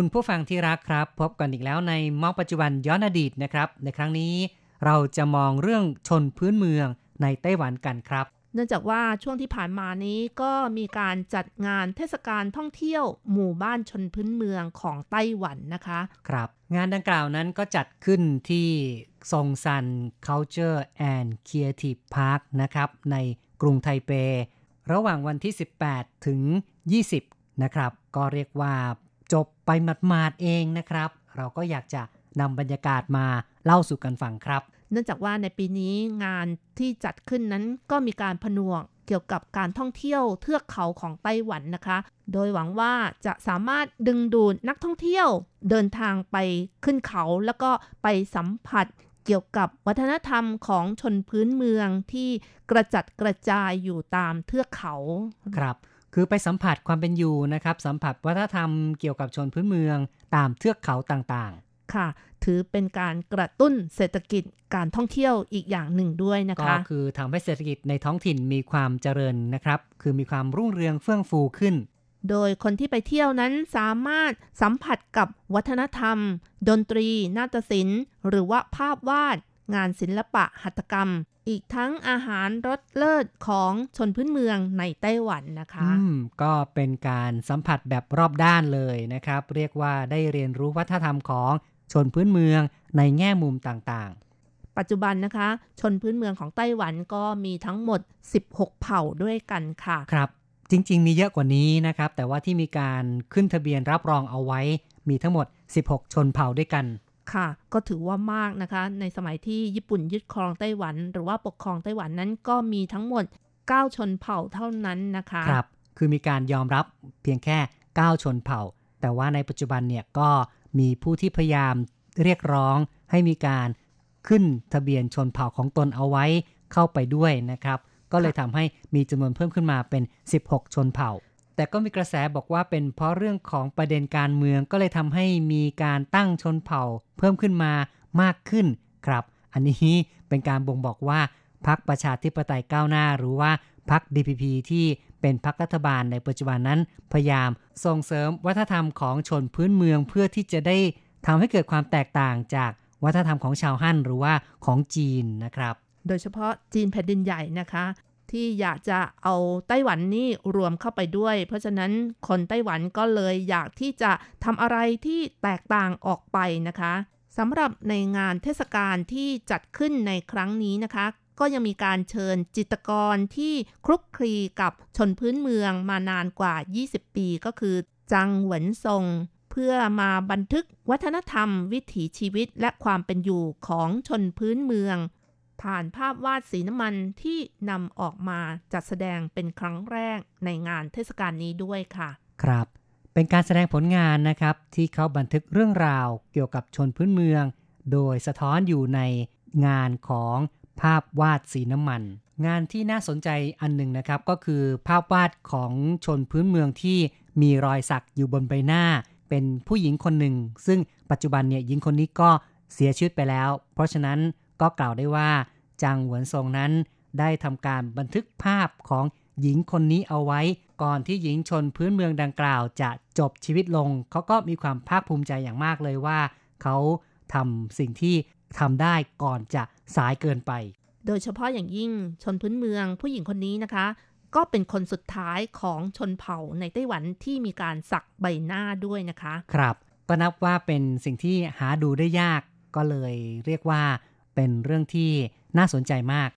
คุณผู้ฟังที่รักครับ พบกันอีกแล้วในมองปัจจุบันย้อนอดีตนะครับ ในครั้งนี้เราจะมองเรื่องชนพื้นเมืองในไต้หวันกันครับ เนื่องจากว่าช่วงที่ผ่านมานี้ก็มีการจัดงานเทศกาลท่องเที่ยว หมู่บ้านชนพื้นเมืองของไต้หวันนะคะ ครับ งานดังกล่าวนั้นก็จัดขึ้นที่ซงซัน Culture and Creative Park นะครับในกรุงไทเประหว่างวันที่ 18 ถึง 20 นะครับ ก็เรียกว่า จบไปหมาดๆเองนะครับ เราก็อยากจะนำบรรยากาศมาเล่าสู่กันฟังครับ เนื่องจากว่าในปีนี้งานที่จัดขึ้นนั้นก็มีการผนวกเกี่ยวกับการท่องเที่ยวเทือกเขาของไต้หวันนะคะ โดยหวังว่าจะสามารถดึงดูดนักท่องเที่ยวเดินทางไปขึ้นเขาแล้วก็ไปสัมผัสเกี่ยวกับวัฒนธรรมของชนพื้นเมืองที่กระจัดกระจายอยู่ตามเทือกเขา ครับ คือไปสัมผัสความเป็นอยู่นะครับ สัมผัสวัฒนธรรมเกี่ยวกับชนพื้นเมือง ตามเทือกเขาต่างๆ ค่ะ ถือเป็นการกระตุ้นเศรษฐกิจการท่องเที่ยวอีกอย่างหนึ่งด้วยนะก็คะคือทำให้เศรษฐกิจในท้องถิ่นมีความเจริญนะครับ คือมีความรุ่งเรืองเฟื่องฟูขึ้น โดยคนที่ไปเที่ยวนั้นสามารถสัมผัสกับวัฒนธรรม ดนตรี นาฏศิลป์ หรือว่าภาพวาด งานศิลปะหัตถกรรม อีกทั้งอาหารรสเลิศของชนพื้นเมืองในไต้หวันนะคะอืมก็เป็นการสัมผัสแบบรอบด้านเลยนะครับ เรียกว่าได้เรียนรู้วัฒนธรรมของชนพื้นเมืองในแง่มุมต่างปัจจุบันนะคะ ชนพื้นเมืองของไต้หวันก็มีทั้งหมด 16 เผ่าด้วยกันค่ะๆครับจริง ๆ มีเยอะกว่านี้นะครับ แต่ว่าที่มีการขึ้นทะเบียนรับรองเอาไว้ มีทั้งหมด 16 ชนเผ่าด้วยกัน ค่ะ ก็ถือว่ามากนะคะ ในสมัยที่ญี่ปุ่นยึดครองไต้หวัน หรือว่าปกครองไต้หวันนั้นก็มีทั้งหมด 9 ชนเผ่าเท่านั้นนะคะ ครับ คือมีการยอมรับเพียงแค่ 9 ชนเผ่า แต่ว่าในปัจจุบันเนี่ยก็มีผู้ที่พยายามเรียกร้องให้มีการขึ้นทะเบียนชนเผ่าของตนเอาไว้เข้าไปด้วยนะครับ ก็เลยทำให้มีจำนวนเพิ่มขึ้นมาเป็น 16 ชนเผ่า แต่ก็มีกระแสบอกว่าเป็นเพราะเรื่องของประเด็นการเมืองก็เลยทำให้มีการตั้งชนเผ่า เพิ่มขึ้นมามากขึ้นครับ อันนี้เป็นการบ่งบอกว่าพรรคประชาธิปไตยก้าวหน้า หรือว่าพรรค DPP ที่เป็นพรรครัฐบาลในปัจจุบันนั้น พยายามส่งเสริมวัฒนธรรมของชนพื้นเมืองเพื่อที่จะได้ทำให้เกิดความแตกต่างจากวัฒนธรรมของชาวฮั่นหรือว่าของจีนนะครับ โดยเฉพาะจีนแผ่นดินใหญ่นะคะ ที่อยากจะเอาไต้หวันนี่รวมเข้าไปด้วย เพราะฉะนั้นคนไต้หวันก็เลยอยากที่จะทำอะไรที่แตกต่างออกไปนะคะสำหรับในงานเทศกาลที่จัดขึ้นในครั้งนี้นะคะ ก็ยังมีการเชิญจิตรกรที่คลุกคลีกับชนพื้นเมืองมานานกว่า 20 ปีก็คือ จังหวนซงเพื่อมาบันทึกวัฒนธรรมวิถีชีวิตและความเป็นอยู่ของชนพื้นเมือง ผ่านภาพวาดสีน้ำมันที่นำออกมาจัดแสดงเป็นครั้งแรกในงานเทศกาลนี้ด้วยค่ะ ครับ เป็นการแสดงผลงานนะครับ ที่เขาบันทึกเรื่องราวเกี่ยวกับชนพื้นเมือง โดยสะท้อนอยู่ในงานของภาพวาดสีน้ำมัน งานที่น่าสนใจอันหนึ่งนะครับ ก็คือภาพวาดของชนพื้นเมืองที่มีรอยสักอยู่บนใบหน้า เป็นผู้หญิงคนหนึ่ง ซึ่งปัจจุบันเนี่ยหญิงคนนี้ก็เสียชีวิตไปแล้ว เพราะฉะนั้น ก็กล่าวได้ว่าจางหวนซงนั้นได้ทำการบันทึกภาพของหญิงคนนี้เอาไว้ ก่อนที่หญิงชนพื้นเมืองดังกล่าวจะจบชีวิตลง เขาก็มีความภาคภูมิใจอย่างมากเลยว่า เขาทำสิ่งที่ทำได้ก่อนจะสายเกินไป โดยเฉพาะอย่างยิ่งชนพื้นเมืองผู้หญิงคนนี้นะคะ ก็เป็นคนสุดท้ายของชนเผ่าในไต้หวันที่มีการสักใบหน้าด้วยนะคะ ครับก็นับว่าเป็นสิ่งที่หาดูได้ยากก็เลยเรียกว่า เป็นเรื่องที่น่าสนใจมาก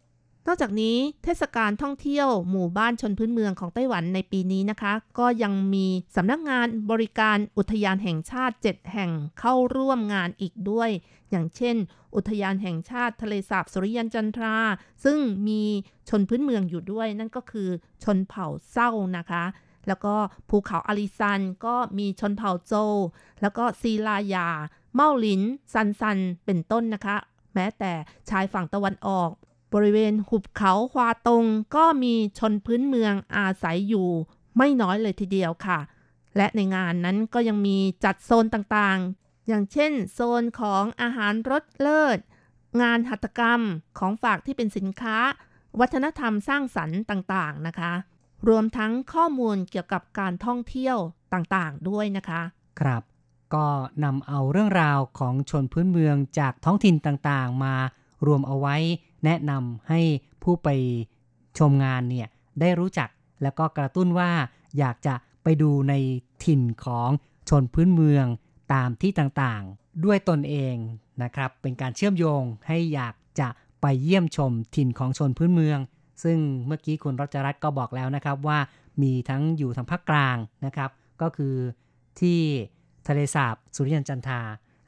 นอกจากนี้เทศกาลท่องเที่ยวหมู่บ้านชนพื้นเมืองของไต้หวันในปีนี้นะคะ ก็ยังมีสำนักงานบริการอุทยานแห่งชาติ 7 แห่งเข้าร่วมงานอีกด้วย อย่างเช่น อุทยานแห่งชาติทะเลสาบสุริยันจันทรา ซึ่งมีชนพื้นเมืองอยู่ด้วย นั่นก็คือชนเผ่าเศร้านะคะแล้วก็ภูเขาอาริซันก็มีชนเผ่าโจ แล้วก็ซีลายา เมาหลิน ซันซัน เป็นต้นนะคะ แม้แต่ชายฝั่งตะวันออก บริเวณหุบเขาควาตงก็มีชนพื้นเมืองอาศัยอยู่ ไม่น้อยเลยทีเดียวค่ะ และในงานนั้นก็ยังมีจัดโซนต่างๆ อย่างเช่น โซนของอาหารรสเลิศ งานหัตถกรรมของฝากที่เป็นสินค้า วัฒนธรรมสร้างสรรค์ต่างๆนะคะ รวมทั้งข้อมูลเกี่ยวกับการท่องเที่ยวต่างๆ ด้วยนะคะ ครับ ก็นำเอาเรื่องราวของชนพื้นเมืองจากท้องถิ่นต่างๆ มารวมเอาไว้แนะนำให้ผู้ไปชมงานเนี่ยได้รู้จักแล้วก็กระตุ้นว่าอยากจะไปดูในถิ่นของชนพื้นเมืองตามที่ต่างๆ ด้วยตนเองนะครับ เป็นการเชื่อมโยงให้อยากจะไปเยี่ยมชมถิ่นของชนพื้นเมือง ซึ่งเมื่อกี้คุณรัชรัตน์ก็บอกแล้วนะครับว่ามีทั้งอยู่ทางภาคกลางนะครับ ก็คือที่ ทะเลสาบสุริยันจันทรา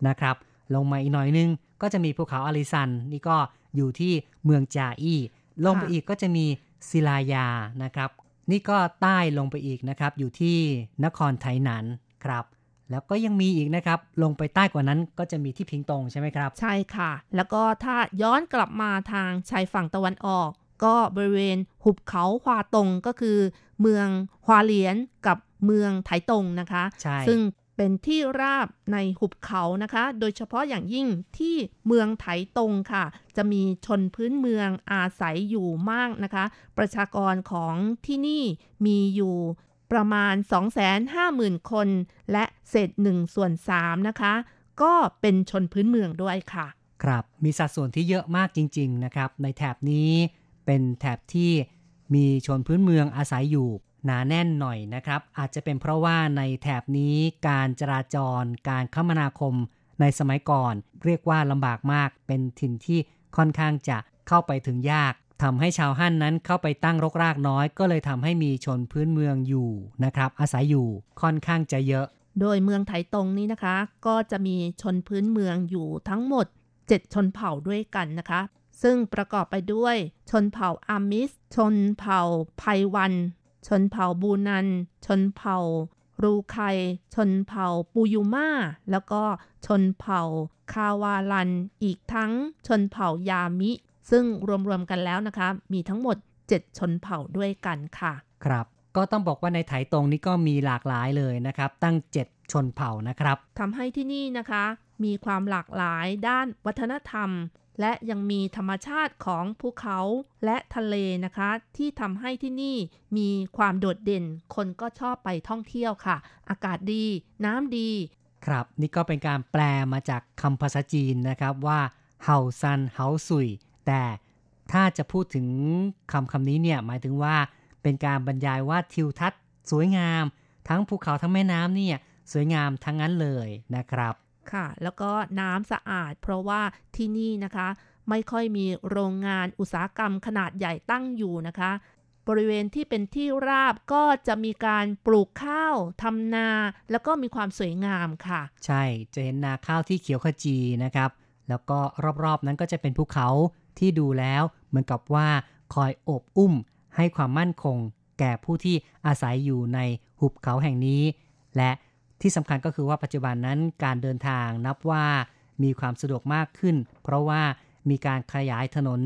นะครับ ลงมาอีกหน่อยนึง ก็จะมีภูเขาอาริซัน นี่ก็อยู่ที่เมืองจาอี้ลงไปอีกก็จะมีศิลายานะครับ นี่ก็ใต้ลงไปอีกนะครับ อยู่ที่นครไทหนันครับแล้วก็ยังมีอีกนะครับ ลงไปใต้กว่านั้นก็จะมีที่พิงตงใช่ไหมครับ ใช่ค่ะ แล้วก็ถ้าย้อนกลับมาทางชายฝั่งตะวันออก ก็บริเวณหุบเขาควาตงก็คือ เมืองฮวาเลียนกับเมืองไถตงนะคะใช่ซึ่ง เป็นที่ราบในหุบเขานะคะ โดยเฉพาะอย่างยิ่งที่เมืองไถตงค่ะ จะมีชนพื้นเมืองอาศัยอยู่มากนะคะ ประชากรของที่นี่มีอยู่ประมาณ 250,000 คน และเศษ1ส่วน3นะคะ ก็เป็นชนพื้นเมืองด้วยค่ะ ครับมีสัดส่วนที่เยอะมากจริง ๆ นะครับ ในแถบนี้เป็นแถบที่มีชนพื้นเมืองอาศัยอยู่ หนาแน่นหน่อยนะครับ อาจจะเป็นเพราะว่าในแถบนี้การจราจร การคมนาคมในสมัยก่อน เรียกว่าลำบากมากเป็นถิ่นที่ค่อนข้างจะเข้าไปถึงยากทำให้ชาวฮั่นนั้นเข้าไปตั้งรกรากน้อย ก็เลยทำให้มีชนพื้นเมืองอยู่นะครับ อาศัยอยู่ค่อนข้างจะเยอะ โดยเมืองไถตรงนี้นะคะ ก็จะมีชนพื้นเมืองอยู่ทั้งหมด 7 ชนเผ่าด้วยกันนะคะ ซึ่งประกอบไปด้วยชนเผ่าอามิส ชนเผ่าไพวัน ชนเผ่าบูนัน ชนเผ่ารูไค ชนเผ่าปูยูมาแล้วก็ชนเผ่าคาวาลัน อีกทั้งชนเผ่ายามิ ซึ่งรวมๆกันแล้วนะคะ มีทั้งหมด 7 ชนเผ่าด้วยกันค่ะ ครับ ก็ต้องบอกว่าในไถตรงนี้ก็มีหลากหลายเลยนะครับ ตั้ง 7 ชนเผ่านะครับทำให้ที่นี่นะคะ มีความหลากหลายด้านวัฒนธรรม และยังมีธรรมชาติของภูเขาและทะเลนะคะ ที่ทำให้ที่นี่มีความโดดเด่น คนก็ชอบไปท่องเที่ยวค่ะ อากาศดี น้ำดี ครับนี่ก็เป็นการแปลมาจากคำภาษาจีนนะครับว่าเฮาซันเฮาสุยแต่ถ้าจะพูดถึงคำคำนี้เนี่ยหมายถึงว่าเป็นการบรรยายว่าทิวทัศน์สวยงาม ทั้งภูเขาทั้งแม่น้ำเนี่ยสวยงามทั้งนั้นเลยนะครับ ค่ะ แล้วก็น้ำสะอาด เพราะว่าที่นี่นะคะ ไม่ค่อยมีโรงงานอุตสาหกรรมขนาดใหญ่ตั้งอยู่นะคะ บริเวณที่เป็นที่ราบก็จะมีการปลูกข้าวทำนา แล้วก็มีความสวยงามค่ะ ใช่จะเห็นนาข้าวที่เขียวขจีนะครับ แล้วก็รอบๆนั้นก็จะเป็นภูเขาที่ดูแล้วเหมือนกับว่าคอยโอบอุ้มให้ความมั่นคง แก่ผู้ที่อาศัยอยู่ในหุบเขาแห่งนี้ และ ที่สำคัญก็คือว่าปัจจุบันนั้นการเดินทางนับว่ามีความสะดวกมากขึ้น เพราะว่ามีการขยายถนน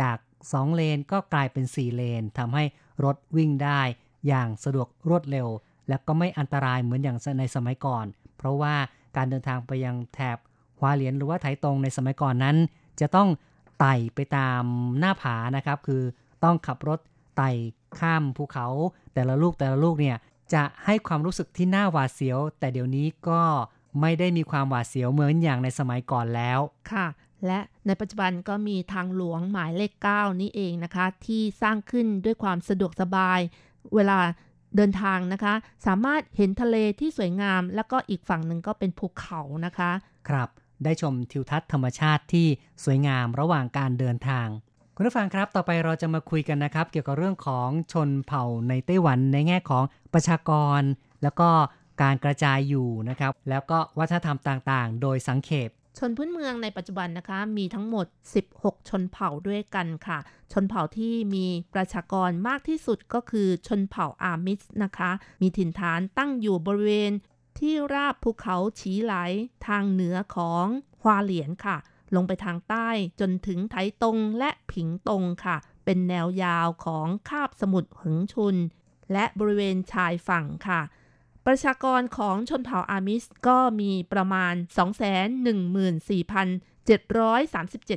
จาก 2 เลนก็กลายเป็น 4 เลนทำให้รถวิ่งได้อย่างสะดวกรวดเร็ว และก็ไม่อันตรายเหมือนอย่างในสมัยก่อน เพราะว่าการเดินทางไปยังแถบฮวาเหลียนหรือว่าไถตรงในสมัยก่อนนั้น จะต้องไต่ไปตามหน้าผานะครับ คือต้องขับรถไต่ข้ามภูเขา แต่ละลูกแต่ละลูกเนี่ย จะให้ความรู้สึกที่น่าหวาดเสียว แต่เดี๋ยวนี้ก็ไม่ได้มีความหวาดเสียวเหมือนอย่างในสมัยก่อนแล้วค่ะ และในปัจจุบันก็มีทางหลวงหมายเลข 9 นี่เองนะคะ ที่สร้างขึ้นด้วยความสะดวกสบาย เวลาเดินทางนะคะ สามารถเห็นทะเลที่สวยงาม แล้วก็อีกฝั่งหนึ่งก็เป็นภูเขานะคะ ครับ ได้ชมทิวทัศน์ธรรมชาติที่สวยงามระหว่างการเดินทาง คุณผู้ฟังครับ ต่อไปเราจะมาคุยกันนะครับ เกี่ยวกับเรื่องของชนเผ่าในไต้หวันในแง่ของประชากร แล้วก็การกระจายอยู่นะครับ แล้วก็วัฒนธรรมต่างๆ โดยสังเขปชนพื้นเมืองในปัจจุบันนะคะ มีทั้งหมด 16 ชนเผ่าด้วยกันค่ะ ชนเผ่าที่มีประชากรมากที่สุดก็คือชนเผ่าอามิสนะคะ มีถิ่นฐานตั้งอยู่บริเวณที่ราบภูเขาฉีไหลทางเหนือของฮวาเหลียนค่ะ ลงไปทางใต้จนถึงไถตงและผิงตงค่ะ เป็นแนวยาวของคาบสมุทรหึงชุน และบริเวณชายฝั่งค่ะ ประชากรของชนเผ่าอามิสก็มีประมาณ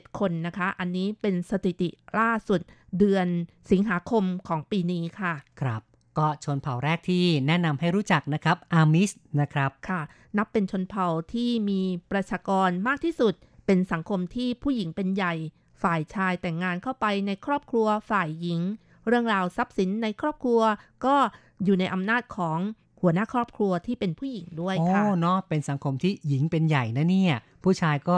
214,737 คนนะคะ อันนี้เป็นสถิติล่าสุดเดือนสิงหาคมของปีนี้ค่ะ ครับ ก็ชนเผ่าแรกที่แนะนำให้รู้จักนะครับ อามิสนะครับ ค่ะ นับเป็นชนเผ่าที่มีประชากรมากที่สุด เป็นสังคมที่ผู้หญิงเป็นใหญ่ ฝ่ายชายแต่งงานเข้าไปในครอบครัวฝ่ายหญิง เรื่องราวทรัพย์สินในครอบครัวก็อยู่ในอำนาจของหัวหน้าครอบครัวที่เป็นผู้หญิงด้วยโอ้ค่ะเนาะเป็นสังคมที่หญิงเป็นใหญ่นะเนี่ย ผู้ชายก็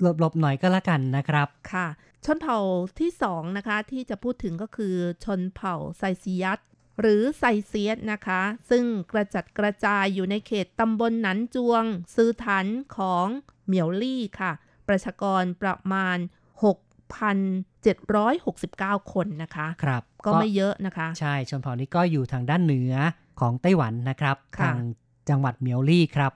หลบๆหน่อยก็แล้วกันนะครับ ค่ะ ชนเผ่าที่สองนะคะที่จะพูดถึงก็คือชนเผ่าไซซียัตหรือไซเซียสนะคะ ซึ่งกระจัดกระจายอยู่ในเขตตำบลหนันจวง ซือถันของเหมียวลี่ค่ะ ประชากรประมาณ 6,769 คนนะคะ ครับ ก็ไม่เยอะนะคะ ใช่ ชนเผ่านี้ก็อยู่ทางด้านเหนือของไต้หวันนะครับค่ะทางจังหวัดเหมียวลี่ครับ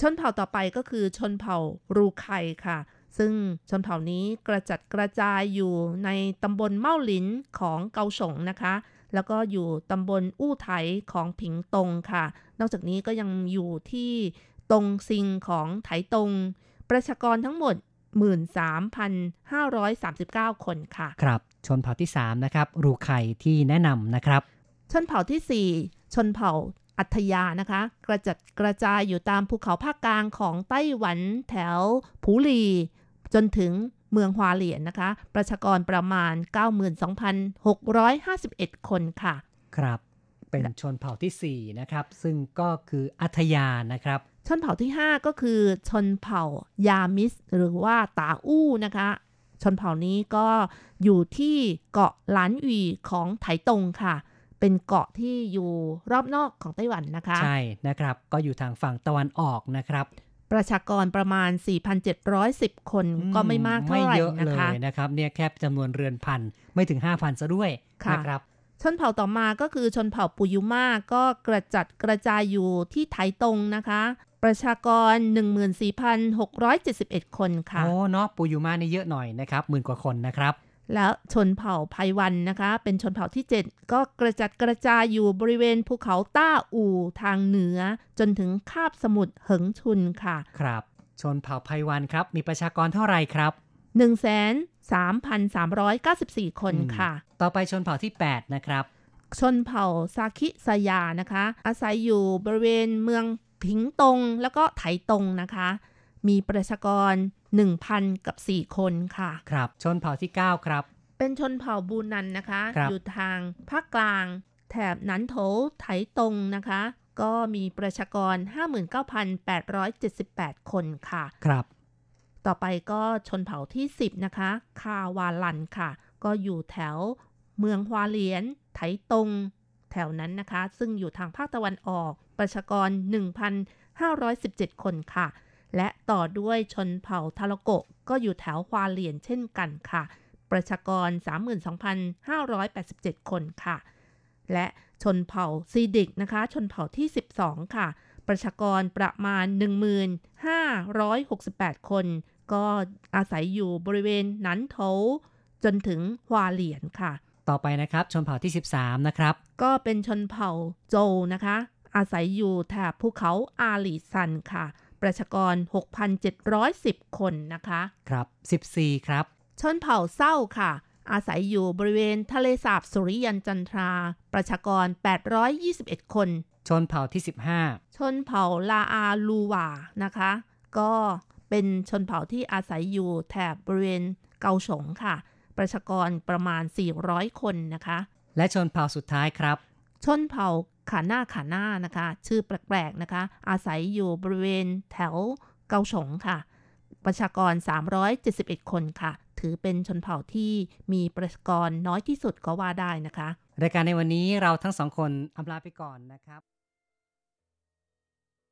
ชนเผ่าต่อไปก็คือชนเผ่ารูไคค่ะ ซึ่งชนเผ่านี้กระจัดกระจายอยู่ในตำบลเม่าหลินของเกาสงนะคะ แล้วก็อยู่ตำบลอู้ไถของผิงตงค่ะ นอกจากนี้ก็ยังอยู่ที่ตงซิงของไถตง ประชากรทั้งหมด 13,539 คนค่ะ ครับ ชนเผ่าที่ 3 นะครับ รูไข่ที่แนะนำนะครับ ชนเผ่าที่ 4 ชนเผ่าอัธยานะคะ กระจัดกระจายอยู่ตามภูเขาภาคกลางของไต้หวันแถวผูหลี จนถึงเมืองฮวาเหลียนนะคะ ประชากรประมาณ 92,651 คนค่ะ ครับ เป็นชนเผ่าทีสี่4 นะครับ ซึ่งก็คืออัธยานะครับ ชนเผ่าที่ 5 ก็คือชนเผ่ายามิส หรือว่าตาอู้นะคะ ชนเผ่านี้ก็อยู่ที่เกาะหลานอีของไถตงค่ะ เป็นเกาะที่อยู่รอบนอกของไต้หวันนะคะ ใช่นะครับ ก็อยู่ทางฝั่งตะวันออกนะครับประชากรประมาณ 4,710 คนก็ไม่มากเท่าไหร่ไม่เยอะนะเลคะยนะครับเนี่ยแค่จำนวนเรือนพันไม่ถึง 5,000 ซะด้วยค่ะนะครับ ชนเผ่าต่อมาก็คือชนเผ่าปุยุมาก็กระจัดกระจายอยู่ที่ไถตงนะคะ ประชากร 14,671 คนค่ะ โอ้เนาะปูยูมานี่เยอะหน่อยนะครับหมื่นกว่าคนนะครับ แล้วชนเผ่าไพวันนะคะ เป็นชนเผ่าที่ 7 ก็กระจัดกระจายอยู่บริเวณภูเขาต้าอู่ทางเหนือ จนถึงคาบสมุทรเหิงชุนค่ะ ครับ ชนเผ่าไพวันครับ มีประชากรเท่าไหร่ครับ1,3,394 คนค่ะ ต่อไปชนเผ่าที่ 8 นะครับ ชนเผ่าซาคิสยานะคะ อาศัยอยู่บริเวณเมือง ผิงตงแล้วก็ไถตงนะคะ มีประชากร 1,000 กับ 4 คนค่ะ ครับ ชนเผ่าที่ 9 ครับ เป็นชนเผ่าบูนันนะคะครับอยู่ทางภาคกลาง แถบหนันโถไถตงนะคะ ก็มีประชากร 59,878 คนค่ะ ครับ ต่อไปก็ชนเผ่าที่ 10 นะคะ คาวาลันค่ะ ก็อยู่แถวเมืองฮวาเหลียน ไถตง แถวนั้นนะคะ ซึ่งอยู่ทางภาคตะวันออก ประชากร 1,517 คนค่ะ และต่อด้วยชนเผ่าทาโลโกะก็อยู่แถวฮวาเหลียนเช่นกันค่ะ ประชากร 32,587 คนค่ะ และชนเผ่าซีดิกนะคะ ชนเผ่าที่ 12 ค่ะ ประชากรประมาณ 1568 คน ก็อาศัยอยู่บริเวณหนันโถจนถึงฮวาเหลียนค่ะ ต่อไปนะครับชนเผ่าที่ 13 นะครับ ก็เป็นชนเผ่าโจวนะคะ อาศัยอยู่แถบภูเขาอาหลีซันค่ะ ประชากร 6,710 คนนะคะ ครับ 14 ครับ ชนเผ่าเศร้าค่ะ อาศัยอยู่บริเวณทะเลสาบสุริยันจันทรา ประชากร 821 คน ชนเผ่าที่ชนเผ่าลาอาลูวานะคะ ก็เป็นชนเผ่าที่อาศัยอยู่แถบบริเวณเกาสงค่ะ ประชากรประมาณ 400 คนนะคะ15และชนเผ่าสุดท้ายครับ ชนเผ่า ขาหน้าขาหน้านะคะ ชื่อแปลกๆนะคะ อาศัยอยู่บริเวณแถวเกาสงค่ะ ประชากร 371 คนค่ะถถือเป็นชนเผ่าที่มีประชากรน้อยที่สุดก็ว่าได้นะคะ รายการในวันนี้เราทั้งสองคนอำลาไปก่อนนะครับ